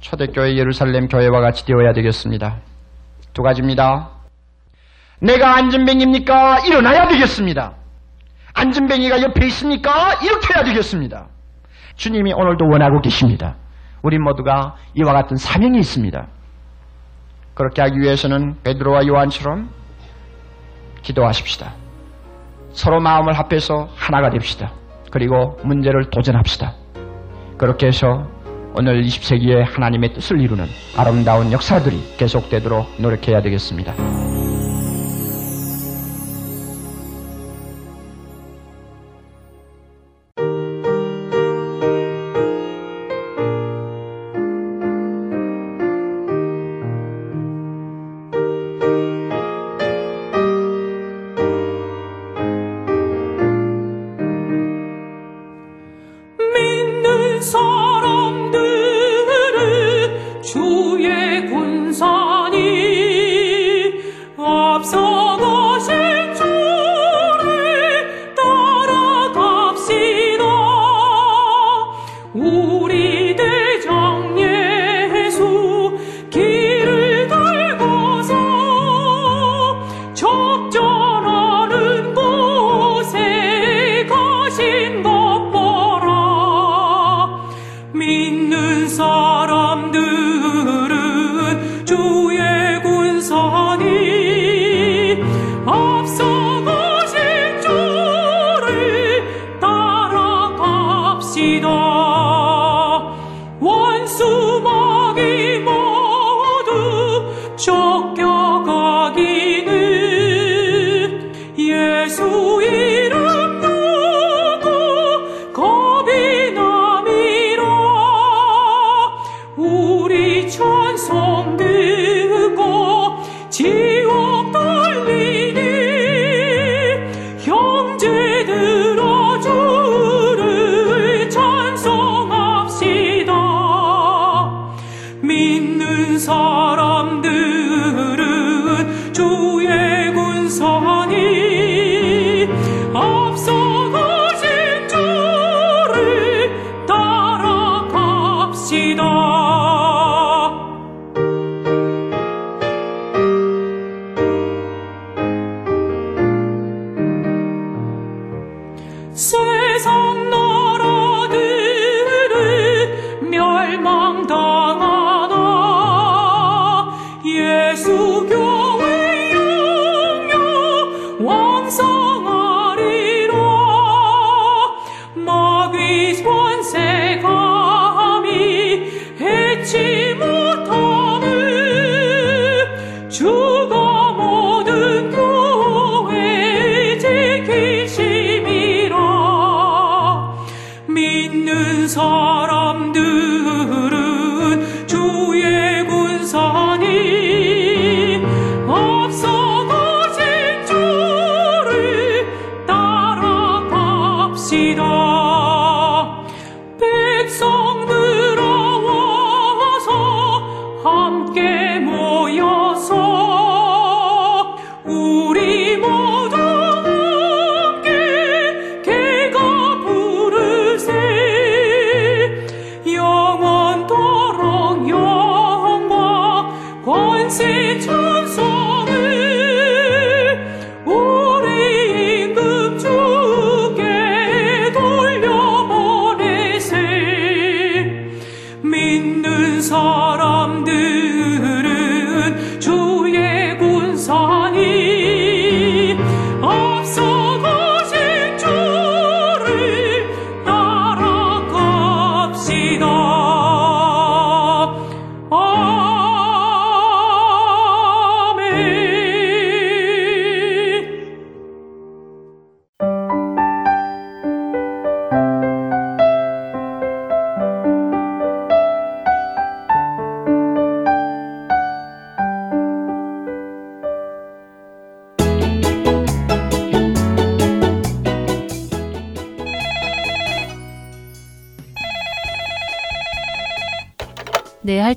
초대교회 예루살렘 교회와 같이 되어야 되겠습니다. 두 가지입니다. 내가 안전뱅입니까? 일어나야 되겠습니다. 안전뱅이가 옆에 있습니까? 이렇게 해야 되겠습니다. 주님이 오늘도 원하고 계십니다. 우리 모두가 이와 같은 사명이 있습니다. 그렇게 하기 위해서는 베드로와 요한처럼 기도하십시다. 서로 마음을 합해서 하나가 됩시다. 그리고 문제를 도전합시다. 그렇게 해서 오늘 20세기에 하나님의 뜻을 이루는 아름다운 역사들이 계속되도록 노력해야 되겠습니다.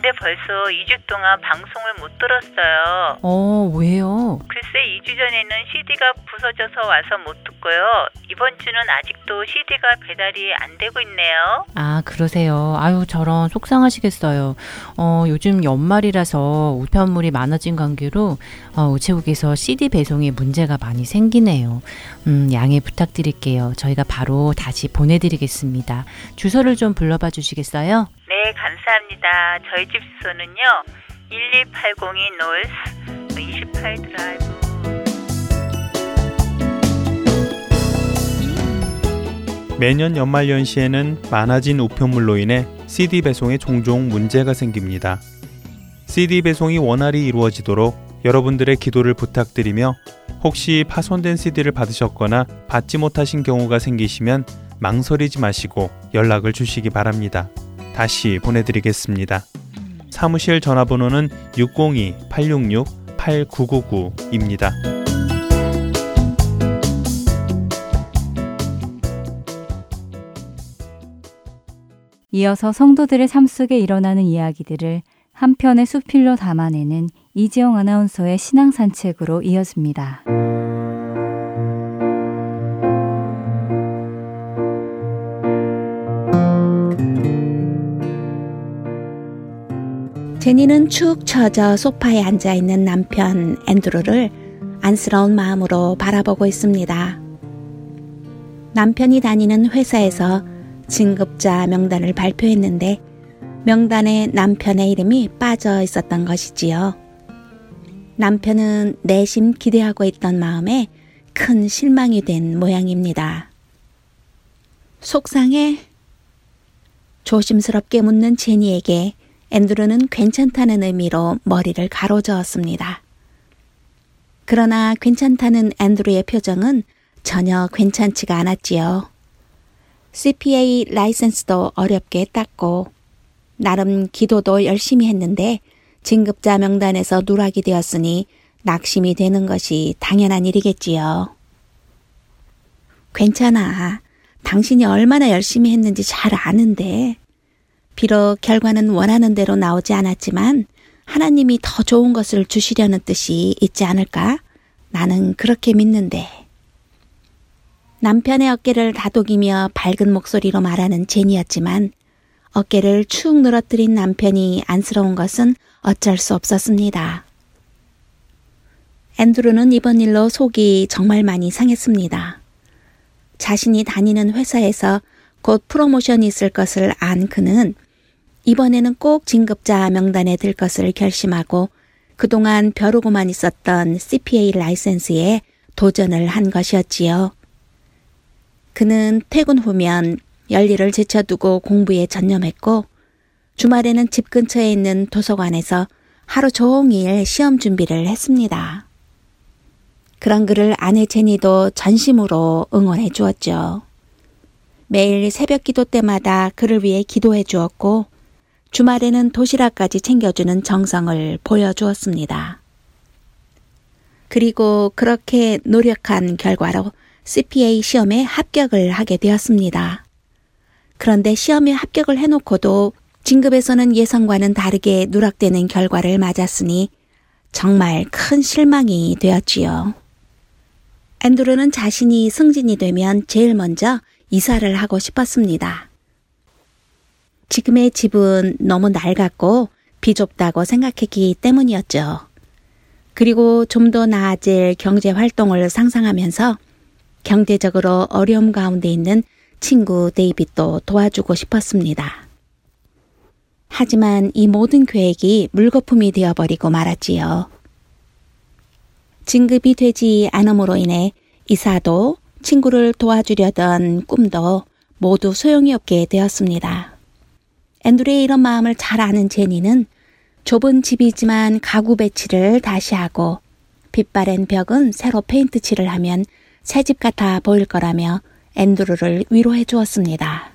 근데 벌써 2주 동안 방송을 못 들었어요. 어, 왜요? 글쎄 2주 전에는 CD가 부서져서 와서 못 듣고요. 이번 주는 아직도 CD가 배달이 안 되고 있네요. 아, 그러세요. 아유, 저런 속상하시겠어요. 어, 요즘 연말이라서 우편물이 많아진 관계로 어, 우체국에서 CD 배송에 문제가 많이 생기네요. 음, 양해 부탁드릴게요. 저희가 바로 다시 보내드리겠습니다. 주소를 좀 불러봐 주시겠어요? 네, 감사합니다. 저희 집 주소는요. 12802 노스 28 드라이브. 매년 연말 연시에는 많아진 우편물로 인해 CD 배송에 종종 문제가 생깁니다. CD 배송이 원활히 이루어지도록 여러분들의 기도를 부탁드리며 혹시 파손된 CD를 받으셨거나 받지 못하신 경우가 생기시면 망설이지 마시고 연락을 주시기 바랍니다. 다시 보내드리겠습니다. 사무실 전화번호는 602-866-8999입니다. 이어서 성도들의 삶 속에 일어나는 이야기들을 한 편의 수필로 담아내는 이지영 아나운서의 신앙 산책으로 이어집니다. 제니는 축 처져 소파에 앉아 있는 남편 앤드루를 안쓰러운 마음으로 바라보고 있습니다. 남편이 다니는 회사에서 진급자 명단을 발표했는데 명단에 남편의 이름이 빠져 있었던 것이지요. 남편은 내심 기대하고 있던 마음에 큰 실망이 된 모양입니다. 속상해? 조심스럽게 묻는 제니에게 앤드루는 괜찮다는 의미로 머리를 가로저었습니다. 그러나 괜찮다는 앤드루의 표정은 전혀 괜찮지가 않았지요. CPA 라이센스도 어렵게 땄고 나름 기도도 열심히 했는데 진급자 명단에서 누락이 되었으니 낙심이 되는 것이 당연한 일이겠지요. 괜찮아. 당신이 얼마나 열심히 했는지 잘 아는데. 비록 결과는 원하는 대로 나오지 않았지만 하나님이 더 좋은 것을 주시려는 뜻이 있지 않을까? 나는 그렇게 믿는데. 남편의 어깨를 다독이며 밝은 목소리로 말하는 제니였지만 어깨를 축 늘어뜨린 남편이 안쓰러운 것은 어쩔 수 없었습니다. 앤드루는 이번 일로 속이 정말 많이 상했습니다. 자신이 다니는 회사에서 곧 프로모션이 있을 것을 안 그는 이번에는 꼭 진급자 명단에 들 것을 결심하고 그동안 벼르고만 있었던 CPA 라이센스에 도전을 한 것이었지요. 그는 퇴근 후면 열일을 제쳐두고 공부에 전념했고 주말에는 집 근처에 있는 도서관에서 하루 종일 시험 준비를 했습니다. 그런 그를 아내 제니도 전심으로 응원해 주었죠. 매일 새벽 기도 때마다 그를 위해 기도해 주었고 주말에는 도시락까지 챙겨주는 정성을 보여주었습니다. 그리고 그렇게 노력한 결과로 CPA 시험에 합격을 하게 되었습니다. 그런데 시험에 합격을 해놓고도 진급에서는 예상과는 다르게 누락되는 결과를 맞았으니 정말 큰 실망이 되었지요. 앤드루는 자신이 승진이 되면 제일 먼저 이사를 하고 싶었습니다. 지금의 집은 너무 낡았고 비좁다고 생각했기 때문이었죠. 그리고 좀 더 나아질 경제 활동을 상상하면서 경제적으로 어려움 가운데 있는 친구 데이빗도 도와주고 싶었습니다. 하지만 이 모든 계획이 물거품이 되어버리고 말았지요. 진급이 되지 않음으로 인해 이사도 친구를 도와주려던 꿈도 모두 소용이 없게 되었습니다. 앤드루의 이런 마음을 잘 아는 제니는 좁은 집이지만 가구 배치를 다시 하고 빛바랜 벽은 새로 페인트 칠을 하면 새 집 같아 보일 거라며 앤드루를 위로해 주었습니다.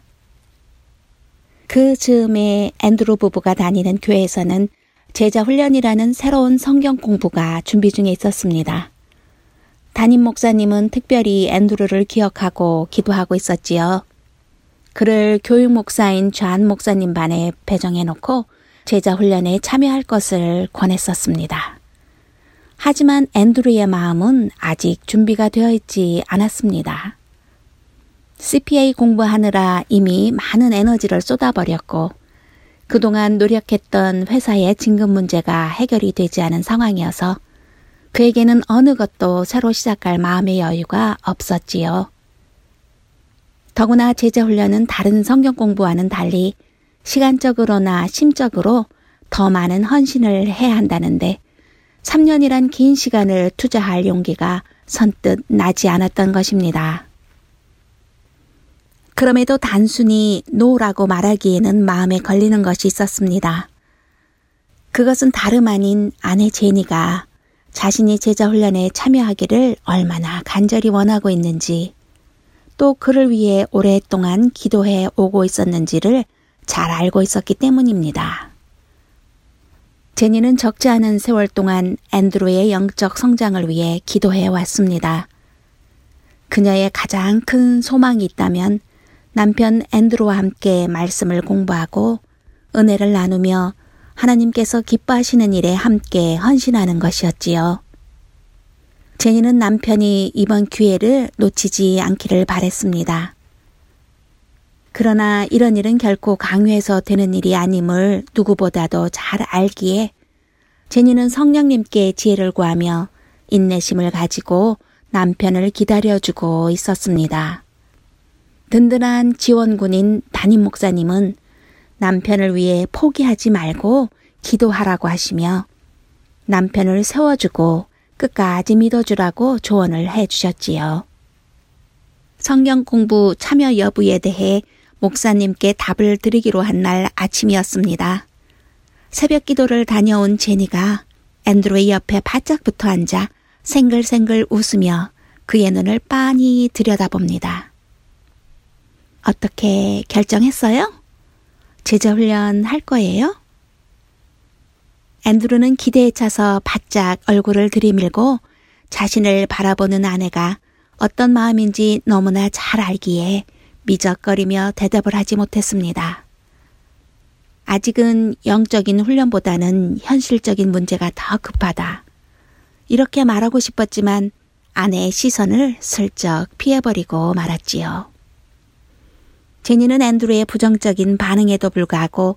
그 즈음에 앤드루 부부가 다니는 교회에서는 제자 훈련이라는 새로운 성경 공부가 준비 중에 있었습니다. 담임 목사님은 특별히 앤드루를 기억하고 기도하고 있었지요. 그를 교육 목사인 좌한 목사님 반에 배정해 놓고 제자 훈련에 참여할 것을 권했었습니다. 하지만 앤드루의 마음은 아직 준비가 되어 있지 않았습니다. CPA 공부하느라 이미 많은 에너지를 쏟아버렸고 그동안 노력했던 회사의 진급 문제가 해결이 되지 않은 상황이어서 그에게는 어느 것도 새로 시작할 마음의 여유가 없었지요. 더구나 제자 훈련은 다른 성경 공부와는 달리 시간적으로나 심적으로 더 많은 헌신을 해야 한다는데 3년이란 긴 시간을 투자할 용기가 선뜻 나지 않았던 것입니다. 그럼에도 단순히 No라고 말하기에는 마음에 걸리는 것이 있었습니다. 그것은 다름 아닌 아내 제니가 자신이 제자 훈련에 참여하기를 얼마나 간절히 원하고 있는지 또 그를 위해 오랫동안 기도해 오고 있었는지를 잘 알고 있었기 때문입니다. 제니는 적지 않은 세월 동안 앤드루의 영적 성장을 위해 기도해 왔습니다. 그녀의 가장 큰 소망이 있다면 남편 앤드로와 함께 말씀을 공부하고 은혜를 나누며 하나님께서 기뻐하시는 일에 함께 헌신하는 것이었지요. 제니는 남편이 이번 기회를 놓치지 않기를 바랬습니다. 그러나 이런 일은 결코 강요해서 되는 일이 아님을 누구보다도 잘 알기에 제니는 성령님께 지혜를 구하며 인내심을 가지고 남편을 기다려주고 있었습니다. 든든한 지원군인 담임 목사님은 남편을 위해 포기하지 말고 기도하라고 하시며 남편을 세워주고 끝까지 믿어주라고 조언을 해 주셨지요. 성경 공부 참여 여부에 대해 목사님께 답을 드리기로 한 날 아침이었습니다. 새벽 기도를 다녀온 제니가 앤드로의 옆에 바짝 붙어 앉아 생글생글 웃으며 그의 눈을 빤히 들여다봅니다. 어떻게 결정했어요? 제자훈련 할 거예요? 앤드루는 기대에 차서 바짝 얼굴을 들이밀고 자신을 바라보는 아내가 어떤 마음인지 너무나 잘 알기에 미적거리며 대답을 하지 못했습니다. 아직은 영적인 훈련보다는 현실적인 문제가 더 급하다. 이렇게 말하고 싶었지만 아내의 시선을 슬쩍 피해버리고 말았지요. 제니는 앤드루의 부정적인 반응에도 불구하고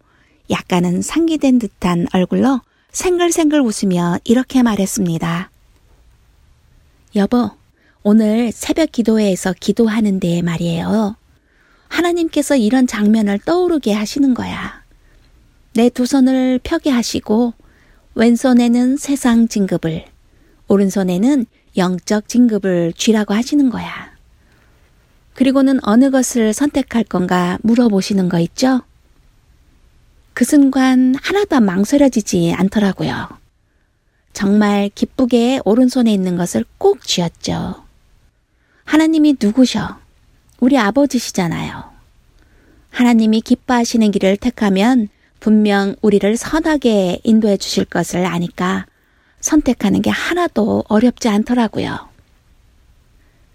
약간은 상기된 듯한 얼굴로 생글생글 웃으며 이렇게 말했습니다. 여보, 오늘 새벽 기도회에서 기도하는데 말이에요. 하나님께서 이런 장면을 떠오르게 하시는 거야. 내 두 손을 펴게 하시고, 왼손에는 세상 진급을, 오른손에는 영적 진급을 쥐라고 하시는 거야. 그리고는 어느 것을 선택할 건가 물어보시는 거 있죠? 그 순간 하나도 망설여지지 않더라고요. 정말 기쁘게 오른손에 있는 것을 꼭 쥐었죠. 하나님이 누구셔? 우리 아버지시잖아요. 하나님이 기뻐하시는 길을 택하면 분명 우리를 선하게 인도해 주실 것을 아니까 선택하는 게 하나도 어렵지 않더라고요.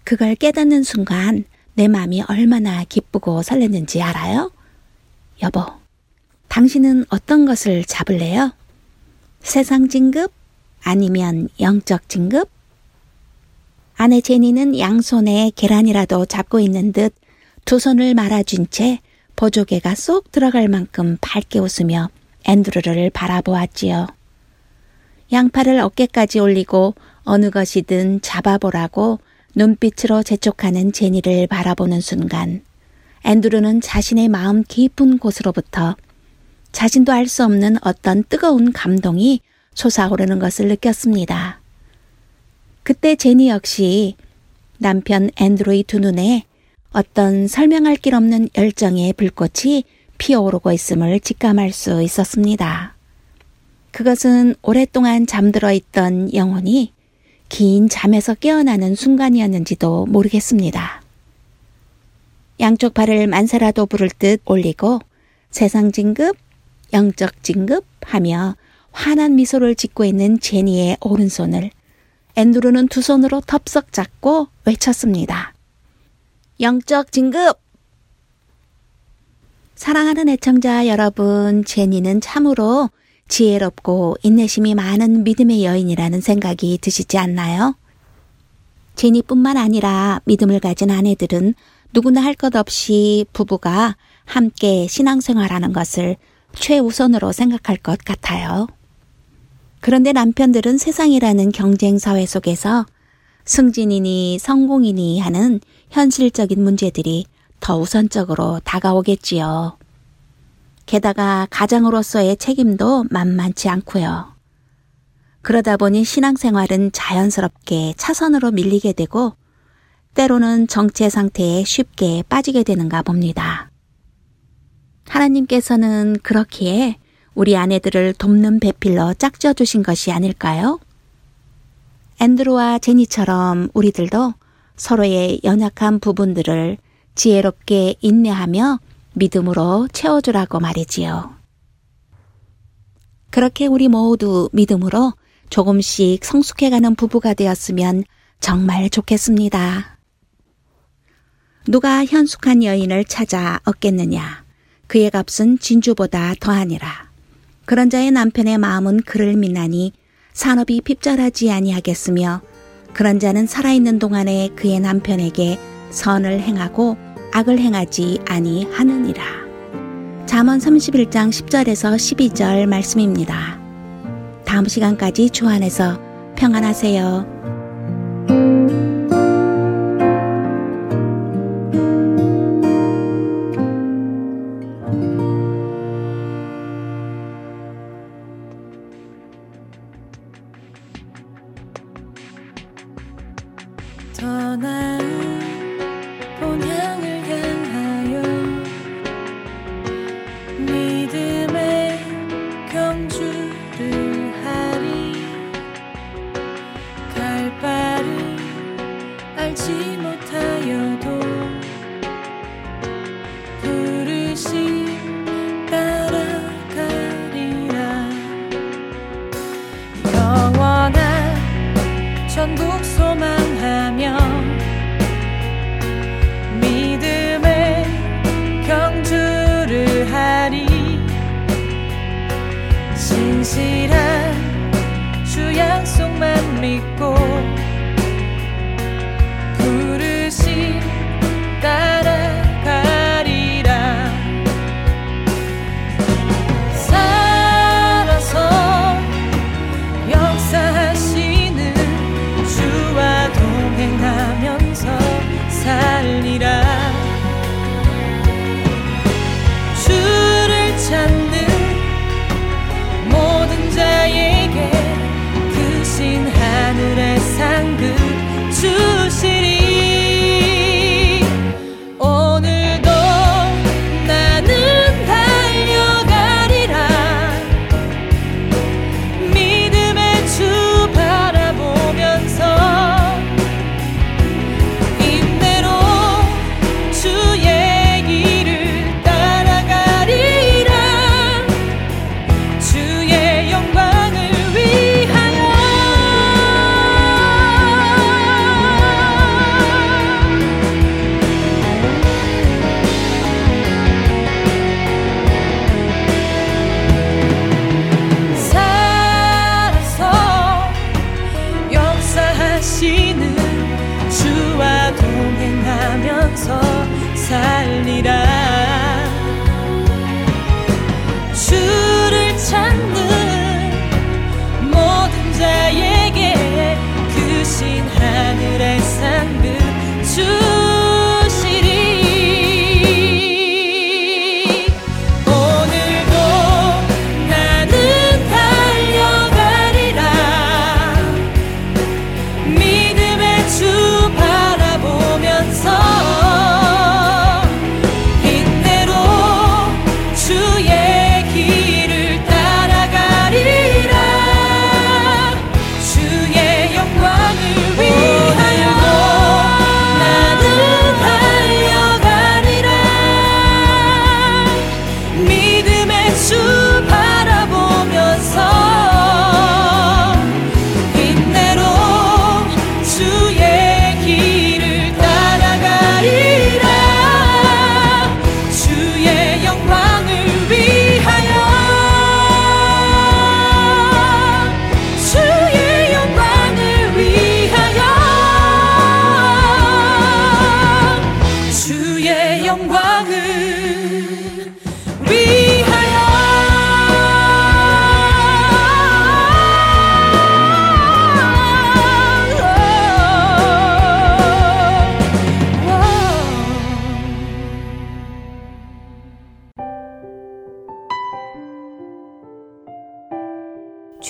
그걸 깨닫는 순간 내 마음이 얼마나 기쁘고 설렜는지 알아요? 여보, 당신은 어떤 것을 잡을래요? 세상 진급? 아니면 영적 진급? 아내 제니는 양손에 계란이라도 잡고 있는 듯 두 손을 말아준 채 보조개가 쏙 들어갈 만큼 밝게 웃으며 앤드루를 바라보았지요. 양팔을 어깨까지 올리고 어느 것이든 잡아보라고 눈빛으로 재촉하는 제니를 바라보는 순간 앤드루는 자신의 마음 깊은 곳으로부터 자신도 알 수 없는 어떤 뜨거운 감동이 솟아오르는 것을 느꼈습니다. 그때 제니 역시 남편 앤드루의 두 눈에 어떤 설명할 길 없는 열정의 불꽃이 피어오르고 있음을 직감할 수 있었습니다. 그것은 오랫동안 잠들어 있던 영혼이 긴 잠에서 깨어나는 순간이었는지도 모르겠습니다. 양쪽 발을 만세라도 부를 듯 올리고 세상 진급, 영적 진급 하며 환한 미소를 짓고 있는 제니의 오른손을 앤드루는 두 손으로 덥석 잡고 외쳤습니다. 영적 진급! 사랑하는 애청자 여러분, 제니는 참으로 지혜롭고 인내심이 많은 믿음의 여인이라는 생각이 드시지 않나요? 제니뿐만 아니라 믿음을 가진 아내들은 누구나 할 것 없이 부부가 함께 신앙생활하는 것을 최우선으로 생각할 것 같아요. 그런데 남편들은 세상이라는 경쟁 사회 속에서 승진이니 성공이니 하는 현실적인 문제들이 더 우선적으로 다가오겠지요. 게다가 가장으로서의 책임도 만만치 않고요. 그러다 보니 신앙생활은 자연스럽게 차선으로 밀리게 되고 때로는 정체 상태에 쉽게 빠지게 되는가 봅니다. 하나님께서는 그렇기에 우리 아내들을 돕는 배필로 짝져 주신 것이 아닐까요? 앤드루와 제니처럼 우리들도 서로의 연약한 부분들을 지혜롭게 인내하며 믿음으로 채워주라고 말이지요. 그렇게 우리 모두 믿음으로 조금씩 성숙해가는 부부가 되었으면 정말 좋겠습니다. 누가 현숙한 여인을 찾아 얻겠느냐? 그의 값은 진주보다 더하니라. 그런 자의 남편의 마음은 그를 믿나니 산업이 핍절하지 아니하겠으며 그런 자는 살아있는 동안에 그의 남편에게 선을 행하고 악을 행하지 아니하느니라. 잠언 31장 10절에서 12절 말씀입니다. 다음 시간까지 주 안에서 평안하세요.